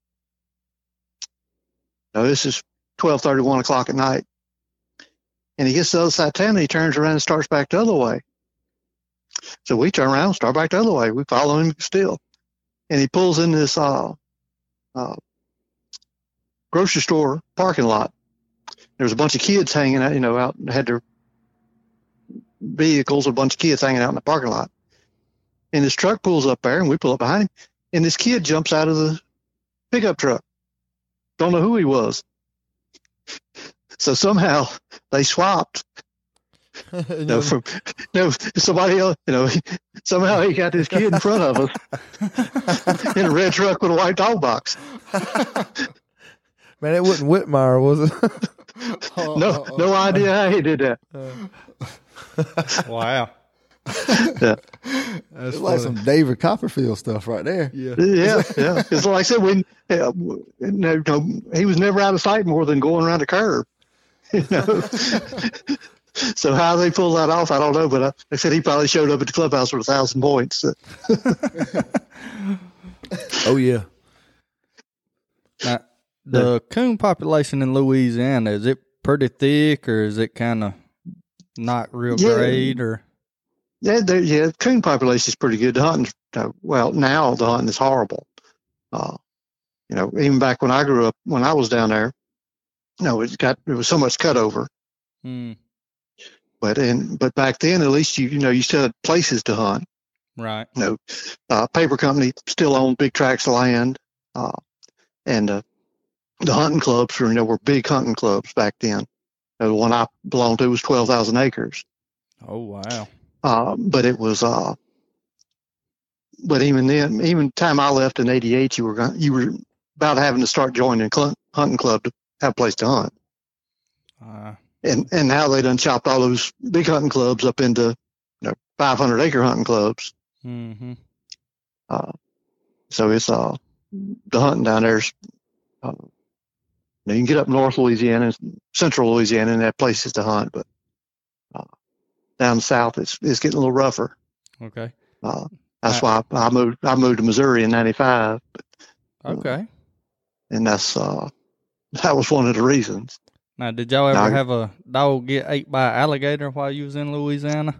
Speaker 5: Now this is twelve thirty, one o'clock at night, and he gets to the other side of town, and he turns around and starts back the other way. So we turn around, start back the other way. We follow him still, and he pulls in this uh, uh, grocery store parking lot. There was a bunch of kids hanging out, you know, out had their vehicles, a bunch of kids hanging out in the parking lot. And this truck pulls up there, and we pull up behind him, and this kid jumps out of the pickup truck. Don't know who he was. So somehow they swapped. You know, from no somebody else. You know, somehow he got this kid in front of us in a red truck with a white dog box.
Speaker 2: Man, it wasn't Whitmire, was it?
Speaker 5: No, no idea how he did that.
Speaker 3: Wow.
Speaker 2: That's
Speaker 4: It's like some David Copperfield stuff right there.
Speaker 2: yeah.
Speaker 5: Yeah, yeah. It's like I said, when uh, no, no, he was never out of sight more than going around a curve. You know. so how they pull that off, I don't know. But I, I said he probably showed up at the clubhouse with a thousand points.
Speaker 2: Oh yeah.
Speaker 3: Now, the coon population in Louisiana is it pretty thick or is it kind of not real
Speaker 5: Yeah.
Speaker 3: great or
Speaker 5: Yeah, yeah, coon population is pretty good. The hunting, uh, well, now the hunting is horrible. Uh, you know, even back when I grew up, when I was down there, you know, it got it was so much cut over.
Speaker 3: Hmm,
Speaker 5: But and but back then, at least you you know you still had places to hunt.
Speaker 3: right?
Speaker 5: You know, uh, paper company still owned big tracts of land, uh, and uh, the hunting clubs were you know were big hunting clubs back then. The one I belonged to was twelve thousand acres.
Speaker 3: Oh wow.
Speaker 5: Uh, but it was, uh, but even then, even time I left in '88, you were you were about having to start joining a cl- hunting club to have a place to hunt.
Speaker 3: Uh,
Speaker 5: And and now they done chopped all those big hunting clubs up into you know 500 acre hunting clubs.
Speaker 3: mm-hmm.
Speaker 5: Uh, so it's uh the hunting down there's. Uh, you, know, you can get up north Louisiana, and central Louisiana, and have places to hunt, but uh, down south it's it's getting a little rougher.
Speaker 3: Okay.
Speaker 5: Uh, that's why I, I moved. I moved to Missouri in '95,
Speaker 3: Okay.
Speaker 5: and that's uh, that was one of the reasons.
Speaker 3: Now, did y'all ever
Speaker 5: Now-
Speaker 3: have a dog get ate by an alligator while you was in Louisiana?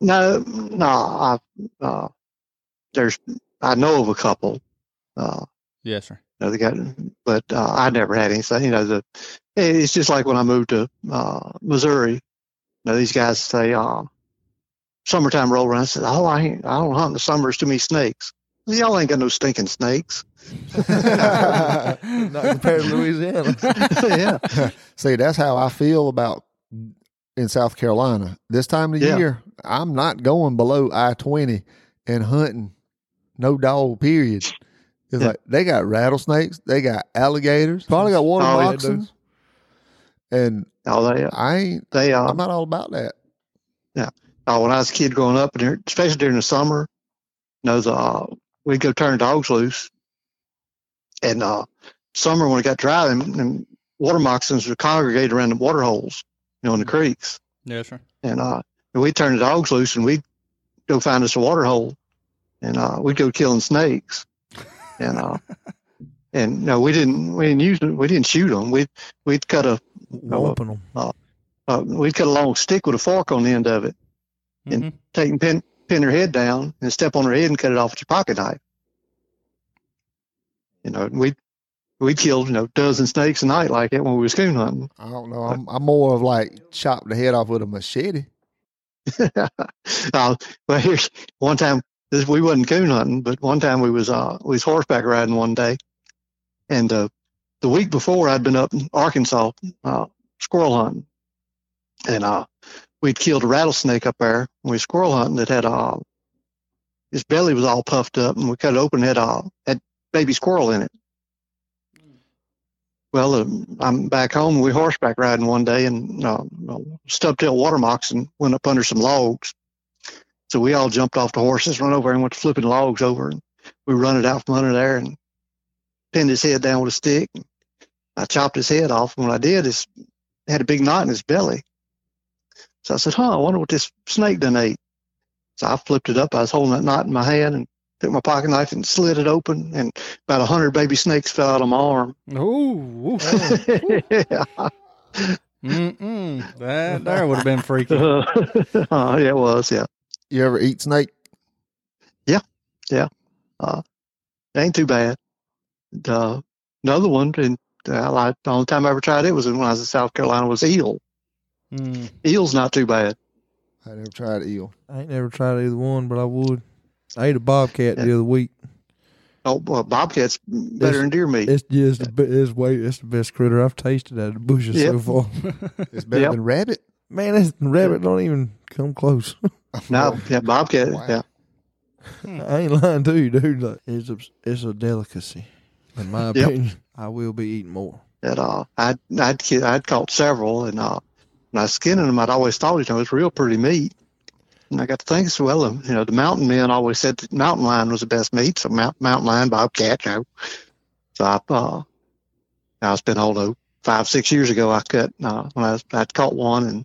Speaker 5: No, no, I uh, there's I know of a couple. Uh,
Speaker 3: Yes, sir.
Speaker 5: You know, they got, but uh, I never had anything. You know, the it's just like when I moved to uh, Missouri. You know, these guys say, uh, summertime roll around. I said, oh, I ain't, I don't hunt in the summer. It's too many snakes. Y'all ain't got no stinking snakes.
Speaker 2: Not compared to Louisiana.
Speaker 5: yeah.
Speaker 4: See, that's how I feel about in South Carolina. This time of
Speaker 5: Yeah.
Speaker 4: year, I'm not going below I twenty and hunting no dog. Period. It's
Speaker 5: Yeah.
Speaker 4: like they got rattlesnakes, they got alligators, probably got water
Speaker 5: Oh,
Speaker 4: moccasins, and
Speaker 5: Oh, they,
Speaker 4: I ain't.
Speaker 5: they, uh,
Speaker 4: I'm not all about that. Yeah.
Speaker 5: uh, when I was a kid growing up, and especially during the summer, you know, the, uh, we'd go turn dogs loose. And uh, summer when it got dry, and, and water moccasins would congregate around the water holes, you know, in the creeks.
Speaker 3: Yeah, sir.
Speaker 5: And uh, we'd turn the dogs loose, and we'd go find us a water hole, and uh, we'd go killing snakes. And uh, and no, we didn't we didn't use them. We didn't shoot them. We we'd cut a
Speaker 2: Whomping them.
Speaker 5: uh, we'd cut a long stick with a fork on the end of it, And-
Speaker 3: Mhm.
Speaker 5: take and pin pin her head down and step on her head and cut it off with your pocket knife. You know, we we killed you know dozen snakes a night like that when we was coon hunting.
Speaker 1: I don't know. I'm, I'm more of like chop the head off with a machete.
Speaker 5: uh, well, here's one time. We wasn't coon hunting, but one time we was uh we was horseback riding one day, and uh, the week before I'd been up in Arkansas uh, squirrel hunting, and uh we'd killed a rattlesnake up there. We was squirrel hunting that had uh his belly was all puffed up, and we cut it open had uh had baby squirrel in it. Well, uh, I'm back home. We horseback riding one day, and uh, stubtail water moccasin went up under some logs. So we all jumped off the horses, run over and went flipping logs over, and we run it out from under there and pinned his head down with a stick. I chopped his head off, and what I did is had a big knot in his belly. So I said, "Huh, I wonder what this snake done ate." So I flipped it up. I was holding that knot in my hand and took my pocket knife and slid it open, and about a hundred baby snakes fell out of my arm.
Speaker 3: Ooh,
Speaker 5: yeah,
Speaker 3: mm-mm. that there would have been freaky.
Speaker 5: uh, yeah, it was. Yeah,
Speaker 1: You ever eat snake? Yeah, yeah.
Speaker 5: It ain't too bad. Uh, another one, and uh, like, the only time I ever tried it was when I was in South Carolina. Was eel.
Speaker 3: Mm.
Speaker 5: Eel's not too bad.
Speaker 1: I never tried eel.
Speaker 2: I ain't never tried either one, but I would. I ate a bobcat the other week.
Speaker 5: Oh, well, bobcat's better
Speaker 2: It's-
Speaker 5: than deer meat.
Speaker 2: It's just the be- it's way it's the best critter I've tasted out of the bushes so far.
Speaker 1: It's better
Speaker 5: Yep.
Speaker 1: than rabbit.
Speaker 2: Man, this rabbit don't even come close.
Speaker 5: No, yeah, bobcat.
Speaker 1: Wow.
Speaker 5: Yeah,
Speaker 2: I ain't lying to you, dude. Like, it's a it's a delicacy, in my
Speaker 5: Yep.
Speaker 2: opinion. I will be eating more.
Speaker 5: that uh, I'd I'd I'd caught several, and uh, when I was skinning them, I'd always thought you know it's real pretty meat. And I got to think, so well, um, you know, the mountain men always said that mountain lion was the best meat. So mount, mountain lion, bobcat, you know. So I, uh, I was been although five six years ago, I cut uh, when I I'd caught one and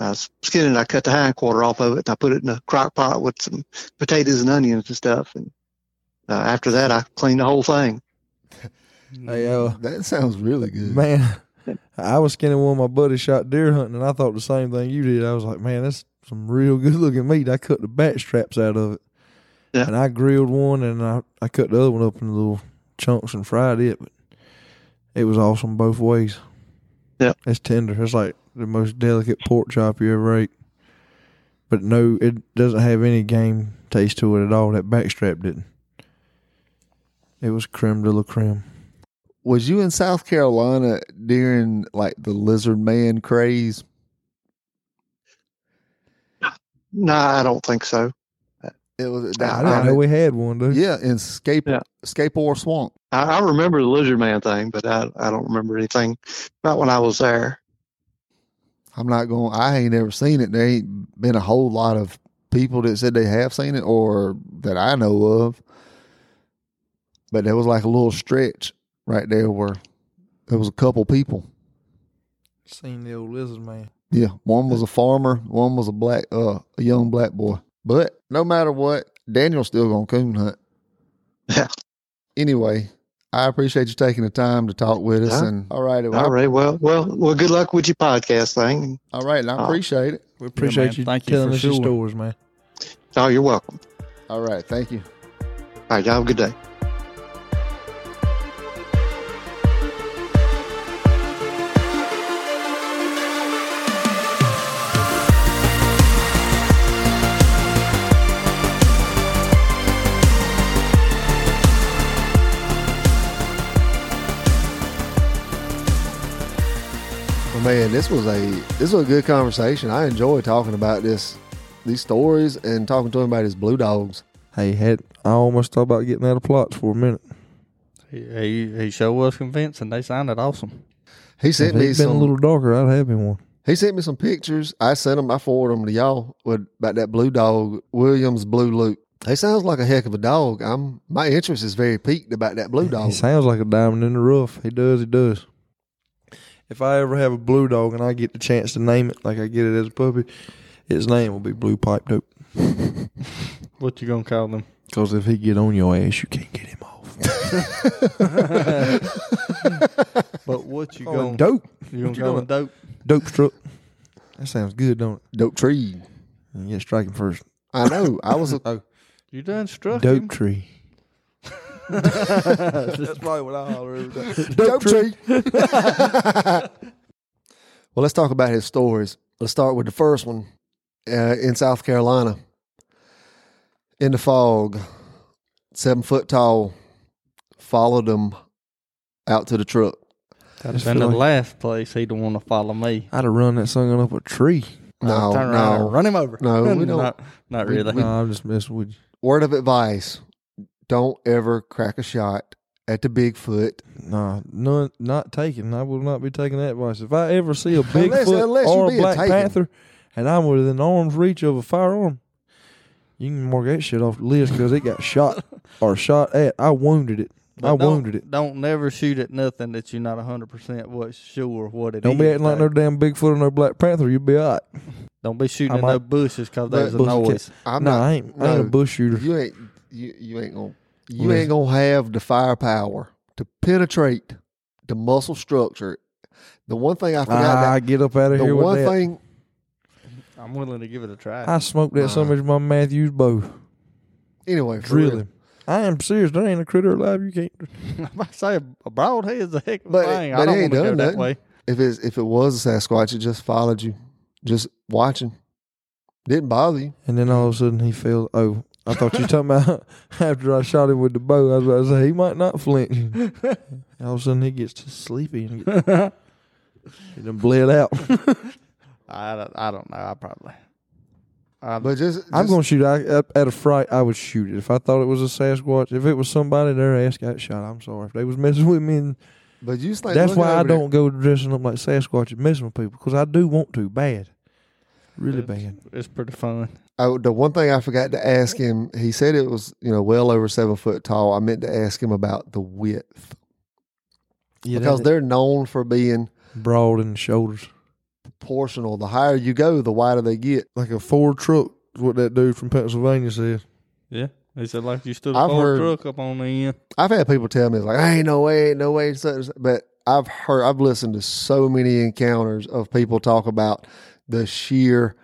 Speaker 5: I was skinning. I cut the hind quarter off of it and I put it in a crock pot with some potatoes and onions and stuff. And uh, after that, I cleaned the whole thing.
Speaker 2: Hey, uh,
Speaker 1: That sounds really good.
Speaker 2: man, I was skinning one of my buddies shot deer hunting, and I thought the same thing you did. I was like, man, that's some real good looking meat. I cut the back straps out of it,
Speaker 5: Yeah.
Speaker 2: and I grilled one, and I I cut the other one up in little chunks and fried it. But it was awesome both ways.
Speaker 5: Yeah.
Speaker 2: it's tender. It's like the most delicate pork chop you ever ate. But no, it doesn't have any game taste to it at all. That backstrap didn't. It was creme de la creme.
Speaker 1: Was you in South Carolina during like the lizard man craze?
Speaker 5: No, I don't think so.
Speaker 1: It was
Speaker 5: I
Speaker 2: I didn't know we had one, dude.
Speaker 1: yeah, in Scape
Speaker 5: Yeah.
Speaker 1: Scape Ore Swamp.
Speaker 5: I, I remember the lizard man thing, but I, I don't remember anything about when I was there.
Speaker 1: I'm not going. I ain't never seen it. There ain't been a whole lot of people that said they have seen it or that I know of. But there was like a little stretch right there where there was a couple people.
Speaker 2: Seen the old lizard man.
Speaker 1: Yeah, one was a farmer, one was a black, uh, a young black boy. But no matter what, Daniel's still gonna coon hunt.
Speaker 5: Yeah.
Speaker 1: Anyway, I appreciate you taking the time to talk with us.
Speaker 5: Yeah.
Speaker 1: And all right, well,
Speaker 5: All right. Well, well, well. Good luck with your podcast thing.
Speaker 1: all right, and I
Speaker 5: Uh,
Speaker 1: appreciate it.
Speaker 2: We appreciate
Speaker 3: man.
Speaker 2: you
Speaker 3: Thank you
Speaker 2: telling
Speaker 3: for
Speaker 2: us your stories, man.
Speaker 5: Oh, you're welcome.
Speaker 1: All right, thank you.
Speaker 5: All right. Y'all have a good day.
Speaker 1: Man, this was a this was a good conversation. I enjoyed talking about this, these stories, and talking to him about his blue dogs.
Speaker 2: Hey, had I almost thought about getting out of Plotts for a minute.
Speaker 3: He, he he sure was convincing. They sounded awesome.
Speaker 1: He
Speaker 2: If
Speaker 1: sent me
Speaker 2: it'd been
Speaker 1: some.
Speaker 2: a little darker, I'd have been one.
Speaker 1: He sent me some pictures. I sent them. I forwarded them to y'all with about that blue dog, Williams Blue Loop. He sounds like a heck of a dog. I'm my interest is very piqued about that blue dog.
Speaker 2: He sounds like a diamond in the rough. He does. He does. If I ever have a blue dog and I get the chance to name it like I get it as a puppy, its name will be Blue Pipe Dope.
Speaker 3: What you gonna call them?
Speaker 2: Because if he get on your ass, you can't get him off.
Speaker 3: But what you
Speaker 2: Going
Speaker 3: going?
Speaker 2: dope.
Speaker 3: You
Speaker 2: What
Speaker 3: gonna
Speaker 2: you
Speaker 3: go
Speaker 2: going?
Speaker 3: with dope?
Speaker 2: Dope truck. That sounds good, don't it?
Speaker 1: Dope tree.
Speaker 2: And yeah, striking first.
Speaker 1: I know. I was. A, oh.
Speaker 3: You done struck
Speaker 2: Dope
Speaker 3: him?
Speaker 2: tree. That's probably what I holler every day.
Speaker 1: dope tree. well, let's talk about his stories. Let's start with the first one uh, in South Carolina. In the fog, seven foot tall, followed him out to the truck.
Speaker 3: That'd
Speaker 2: Just
Speaker 3: been the last place he'd want to follow me.
Speaker 2: I'd have run that son up a tree.
Speaker 1: No,
Speaker 3: Turn around
Speaker 1: no.
Speaker 3: and run him over.
Speaker 1: No, we don't-
Speaker 3: Not, not
Speaker 1: we-
Speaker 3: really.
Speaker 2: No, I'm just messing with you.
Speaker 1: Word of advice: Don't ever crack a shot at the Bigfoot.
Speaker 2: Nah, none, not taken. I will not be taking that advice. If I ever see a
Speaker 1: Unless-
Speaker 2: Bigfoot
Speaker 1: unless you
Speaker 2: or a Black
Speaker 1: taken.
Speaker 2: Panther and I'm within arm's reach of a firearm, you can mark that shit off the list because it got shot or shot at. I wounded it.
Speaker 3: But
Speaker 2: I wounded it.
Speaker 3: Don't never shoot at nothing that you're not 100% what sure what it
Speaker 2: Don't be acting like
Speaker 3: though.
Speaker 2: no damn Bigfoot or no Black Panther. You'll be all right.
Speaker 3: Don't be shooting
Speaker 2: I
Speaker 3: at
Speaker 2: might-
Speaker 3: no bushes because
Speaker 1: But-
Speaker 3: there's a noise.
Speaker 1: I'm
Speaker 2: no,
Speaker 1: not.
Speaker 2: I ain't. I ain't a bush shooter.
Speaker 1: You ain't. You, you ain't gonna. You
Speaker 2: Listen.
Speaker 1: ain't gonna have the firepower to penetrate the muscle structure. The one thing I forgot.
Speaker 2: Ah, I
Speaker 1: that,
Speaker 2: get up out of here.
Speaker 1: the
Speaker 2: here
Speaker 1: one
Speaker 2: with that.
Speaker 1: thing.
Speaker 3: I'm willing to give it a try.
Speaker 2: I smoked that son
Speaker 1: Nah.
Speaker 2: of my Mathews bow.
Speaker 1: Anyway, for
Speaker 2: Drill
Speaker 1: real.
Speaker 2: him. I am serious. There ain't a critter alive. You can't.
Speaker 3: I'm about to say a broadhead's a heck of a
Speaker 1: But-
Speaker 3: thing.
Speaker 1: but
Speaker 3: I don't
Speaker 1: he ain't
Speaker 3: want to go
Speaker 1: done
Speaker 3: that
Speaker 1: nothing.
Speaker 3: way.
Speaker 1: If it's if it was a Sasquatch, it just followed you, just watching. Didn't bother you.
Speaker 2: And then all of a sudden he fell. Oh, I thought you were talking about after I shot him with the bow. I was about to say he might not flinch. all of a sudden he gets to sleepy and get, he done bled out.
Speaker 3: I, don't- I don't know. I probably.
Speaker 1: But just,
Speaker 2: I'm going to shoot. I, at- at a fright, I would shoot it. If I thought it was a Sasquatch, if it was somebody their ass got shot, I'm sorry. If they was messing with me, and
Speaker 1: But you just like
Speaker 2: that's why I don't go dressing up like Sasquatch and messing with people because I do want to bad, really
Speaker 3: it's,
Speaker 2: bad.
Speaker 3: It's pretty fun.
Speaker 1: I, the one thing I forgot to ask him, he said it was you know well over seven foot tall. I meant to ask him about the width
Speaker 2: Yeah,
Speaker 1: because they're known for being
Speaker 2: broad in the shoulders,
Speaker 1: proportional. The higher you go, the wider they get.
Speaker 2: like a Ford truck. Is what that dude from Pennsylvania said.
Speaker 3: Yeah. He said like you stood a
Speaker 1: I've
Speaker 3: Ford
Speaker 1: heard-
Speaker 3: truck up on the end.
Speaker 1: I've had people tell me it's like, I ain't no way, ain't no way, such- but I've heard, I've listened to so many encounters of people talk about the sheer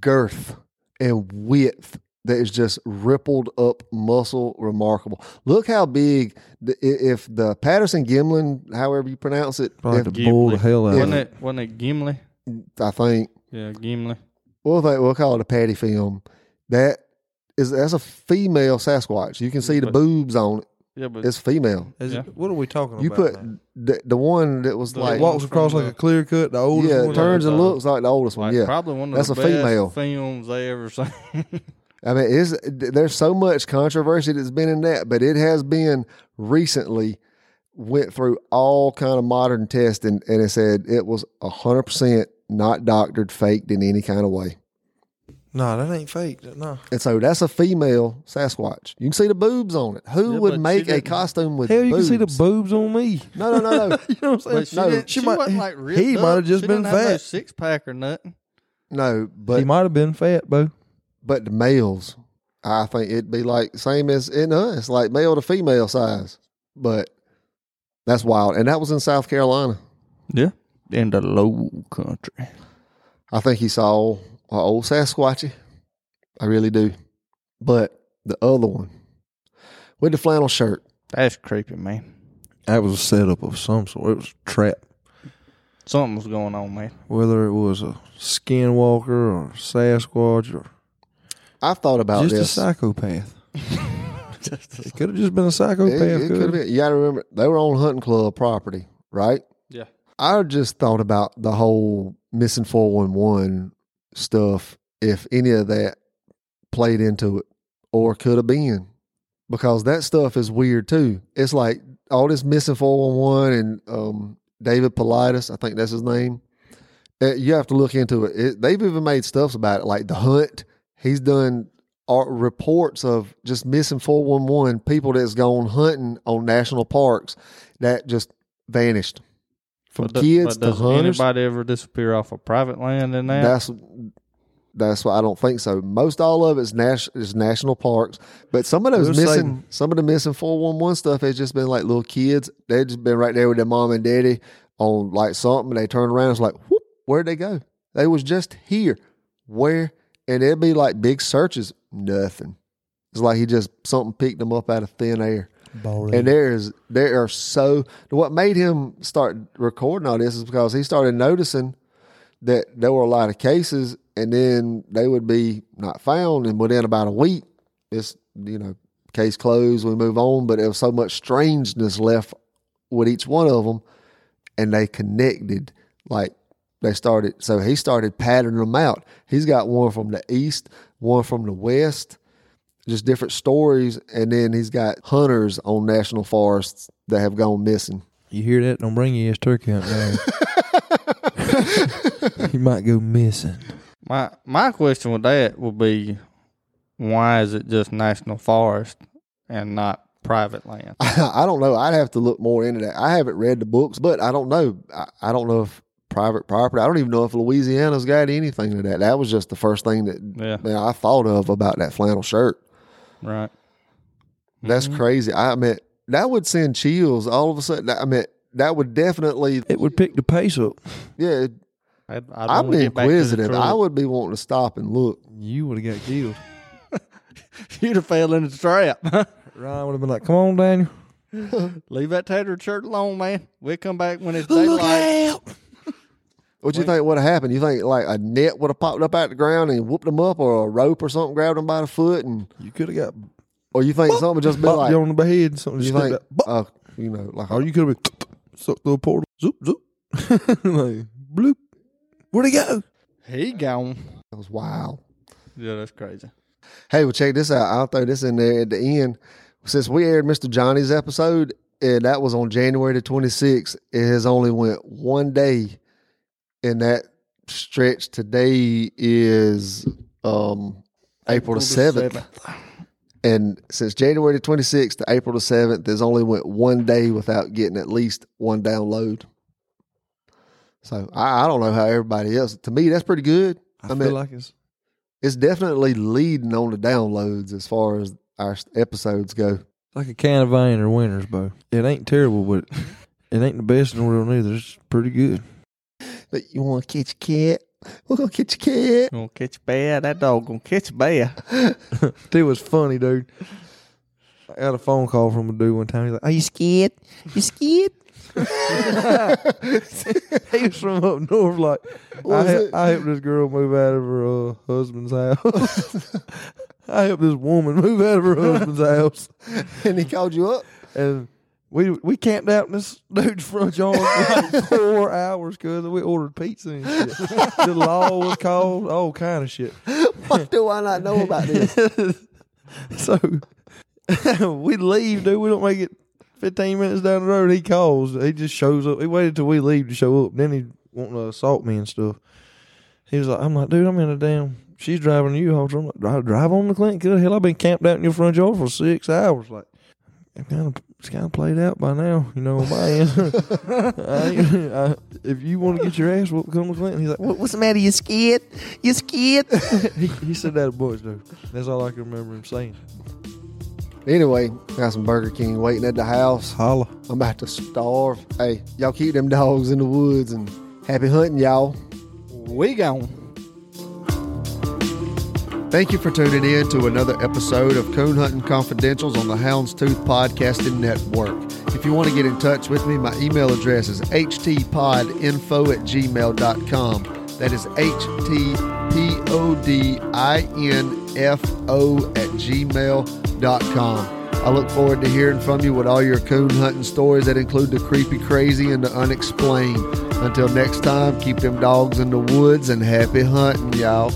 Speaker 1: girth and width that is just rippled up muscle, remarkable. Look how big, the, if the Patterson Gimlin, however you pronounce it,
Speaker 2: Probably
Speaker 1: if,
Speaker 2: to bull the hell out of
Speaker 3: Wasn't
Speaker 2: it.
Speaker 3: it? Wasn't it Gimli?
Speaker 1: I think
Speaker 3: Yeah, Gimli.
Speaker 1: we'll think we'll call it a patty film. That is that's a female Sasquatch. You can see the
Speaker 3: But-
Speaker 1: boobs on it.
Speaker 3: Yeah, but
Speaker 1: It's female.
Speaker 2: Is
Speaker 3: Yeah.
Speaker 2: it, what are we talking about?
Speaker 1: You
Speaker 2: about?
Speaker 1: put
Speaker 2: now?
Speaker 1: the, the one that was
Speaker 3: The
Speaker 1: like
Speaker 2: walks
Speaker 3: from
Speaker 2: across like
Speaker 3: the-
Speaker 2: a clear cut. The oldest
Speaker 1: yeah,
Speaker 2: one.
Speaker 1: it turns and looks like the oldest one.
Speaker 3: like
Speaker 1: Yeah,
Speaker 3: probably one of
Speaker 1: That's
Speaker 3: the
Speaker 1: a
Speaker 3: best
Speaker 1: female.
Speaker 3: films they ever seen.
Speaker 1: I mean, is there's so much controversy that's been in that, but it has been recently went through all kind of modern testing, and it said it was hundred percent not doctored, faked in any kind of way.
Speaker 2: No, that ain't fake. No.
Speaker 1: And so that's a female Sasquatch. You can see the boobs on it. Who
Speaker 3: Yeah,
Speaker 1: would
Speaker 3: but
Speaker 1: make
Speaker 3: she
Speaker 1: a
Speaker 3: didn't-
Speaker 1: costume with
Speaker 2: Hell, you
Speaker 1: boobs?
Speaker 2: can see the boobs on me.
Speaker 1: No, no, no, no,
Speaker 2: you know what I'm
Speaker 3: But
Speaker 2: saying?
Speaker 3: she,
Speaker 1: No,
Speaker 3: didn't,
Speaker 2: she
Speaker 3: she,
Speaker 2: might-
Speaker 3: wasn't like ripped
Speaker 2: he
Speaker 3: up.
Speaker 2: might have just
Speaker 3: She
Speaker 2: been
Speaker 3: didn't have no
Speaker 2: fat.
Speaker 3: six pack or nothing.
Speaker 1: no.
Speaker 2: But He
Speaker 1: But
Speaker 2: might have been fat, Bo.
Speaker 1: but the males, I think it'd be like same as in us, like male to female size. But that's wild, and that was in South Carolina.
Speaker 3: Yeah, in the low country.
Speaker 1: I think he saw an old Sasquatchy. I really do. But the other one with the flannel shirt,
Speaker 3: That's creepy, man.
Speaker 2: That was a setup of some sort. It was a trap.
Speaker 3: Something was going on, man.
Speaker 2: Whether it was a skinwalker or Sasquatch or
Speaker 1: I've thought about this.
Speaker 2: just
Speaker 1: this.
Speaker 2: a psychopath.
Speaker 3: Just
Speaker 2: It could have just been a psychopath.
Speaker 1: It, it could have been. You got to remember they were on hunting club property, right?
Speaker 3: Yeah.
Speaker 1: I just thought about the whole missing four one one stuff. If any of that played into it, or could have been, because that stuff is weird too. It's like all this missing four one one and um, David Paulides, I think that's his name. Uh, you have to look into it. it. They've even made stuffs about it, like the hunt. He's done are reports of just missing 411 people that's gone hunting on national parks that just vanished from
Speaker 3: But
Speaker 1: kids
Speaker 3: but
Speaker 1: to
Speaker 3: does
Speaker 1: hunters.
Speaker 3: anybody ever disappear off of private land in that?
Speaker 1: That's That's why I don't think so. Most all of it is, nas- is national parks, but some of those
Speaker 2: say-
Speaker 1: missing, some of the missing four one one stuff has just been like little kids. They just been right there with their mom and daddy on like something. And they turn around, it's like, whoop, where'd they go? They was just here. Where? And it'd be like big searches, nothing. It's like he just something picked them up out of thin air. And there is there are so what made him start recording all this is because he started noticing that there were a lot of cases and then they would be not found. And within about a week it's you know case closed we move on. But there was so much strangeness left with each one of them and they connected like they started so he started patterning them out. He's got one from the east one from the west just different stories and then he's got hunters on national forests that have gone missing
Speaker 2: You hear that? Don't bring your ass turkey hunting down. you might go missing.
Speaker 3: My my question with that would be, why is it just national forest and not private land?
Speaker 1: I don't know. I'd have to look more into that. I haven't read the books, but I don't know. I, I don't know if private property. I don't even know if Louisiana's got anything to that. That was just the first thing that,
Speaker 3: Yeah,
Speaker 1: that I thought of about that flannel shirt.
Speaker 3: Right.
Speaker 1: That's
Speaker 3: Mhm.
Speaker 1: crazy. I mean, that would send chills all of a sudden. I mean, that would definitely,
Speaker 2: It would pick the pace up.
Speaker 1: yeah.
Speaker 3: I'd, I'd
Speaker 1: I'm
Speaker 3: wanna get back to the
Speaker 1: inquisitive. I would be wanting to stop and look.
Speaker 2: You would have got killed.
Speaker 3: You'd have fell into the trap.
Speaker 2: Ryan would have been like, "Come on, Daniel,
Speaker 3: Leave that tattered shirt alone, man. We'll come back when it's daylight.
Speaker 2: out!"
Speaker 1: What do
Speaker 3: you
Speaker 1: think would have happened? You think like a net would have popped up out the ground and whooped them up, or a rope or something grabbed them by the foot, and
Speaker 2: You could have got
Speaker 1: or you think something would just be like
Speaker 2: you on the head. Something
Speaker 1: you
Speaker 2: just
Speaker 1: think,
Speaker 2: like
Speaker 1: uh, you know, like
Speaker 2: Or you could have been sucked through a portal. Zoop, zoop. like, bloop. Where'd he go?
Speaker 3: He gone.
Speaker 1: that was wild.
Speaker 3: Yeah, that's crazy.
Speaker 1: Hey, well, check this out. I'll throw this in there at the end. Since we aired Mr. Johnny's episode, and that was on January the 26th, it has only went one day in that stretch. Today is um, April, the 7th. And since January the 26th to April the 7th, there's only went one day without getting at least one download. So I, I don't know how everybody else. To me, that's pretty good.
Speaker 2: I,
Speaker 1: I
Speaker 2: feel
Speaker 1: mean-
Speaker 2: like it's
Speaker 1: It's definitely leading on the downloads as far as our episodes go.
Speaker 2: like a can of Vienna Wieners, Bo. It ain't terrible, but it ain't the best in the world either. It's pretty good.
Speaker 1: But you want to catch a cat? We're gonna catch a cat.
Speaker 3: Gonna catch a bear. That dog gonna catch a bear.
Speaker 2: It was funny, dude. I got a phone call from a dude one time. He's like, "Are you scared? You scared?" he was from up north. Like, I,
Speaker 1: it?
Speaker 2: I helped this girl move out of her uh, husband's house. I helped this woman move out of her husband's house,
Speaker 1: and he called you up.
Speaker 2: and we we camped out in this dude's front yard for like four hours because we ordered pizza and shit. the law was called, all kind of shit.
Speaker 1: What do I not know about this?
Speaker 2: so we leave, dude. We don't make it 15 minutes down the road. He calls. He just shows up. He waited till we leave to show up. Then he wanting to assault me and stuff. He was like, I'm like, dude, I'm in a damn. She's driving a U-Haul. So I'm like, drive, drive on the Clinton. Good hell, I've been camped out in your front yard for six hours. Like, it kind of, it's kind of played out by now, you know, on my end. I, I, if you want to get your ass whooped, come to Clinton. He's like, what, what's the matter? You scared? You scared? he, he said that to boys, dude. That's all I can remember him saying.
Speaker 1: Anyway, got some Burger King waiting at the house.
Speaker 2: Holla.
Speaker 1: I'm about to starve. Hey, y'all keep them dogs in the woods and happy hunting, y'all.
Speaker 3: We gone.
Speaker 4: Thank you for tuning in to another episode of Coon Hunting Confidentials on the Houndstooth Podcasting Network. If you want to get in touch with me, my email address is htpodinfo at gmail.com. That is H-T-P-O-D-I-N-F-O at gmail.com. I look forward to hearing from you with all your coon hunting stories that include the creepy, crazy, and the unexplained. Until next time, keep them dogs in the woods and happy hunting, y'all.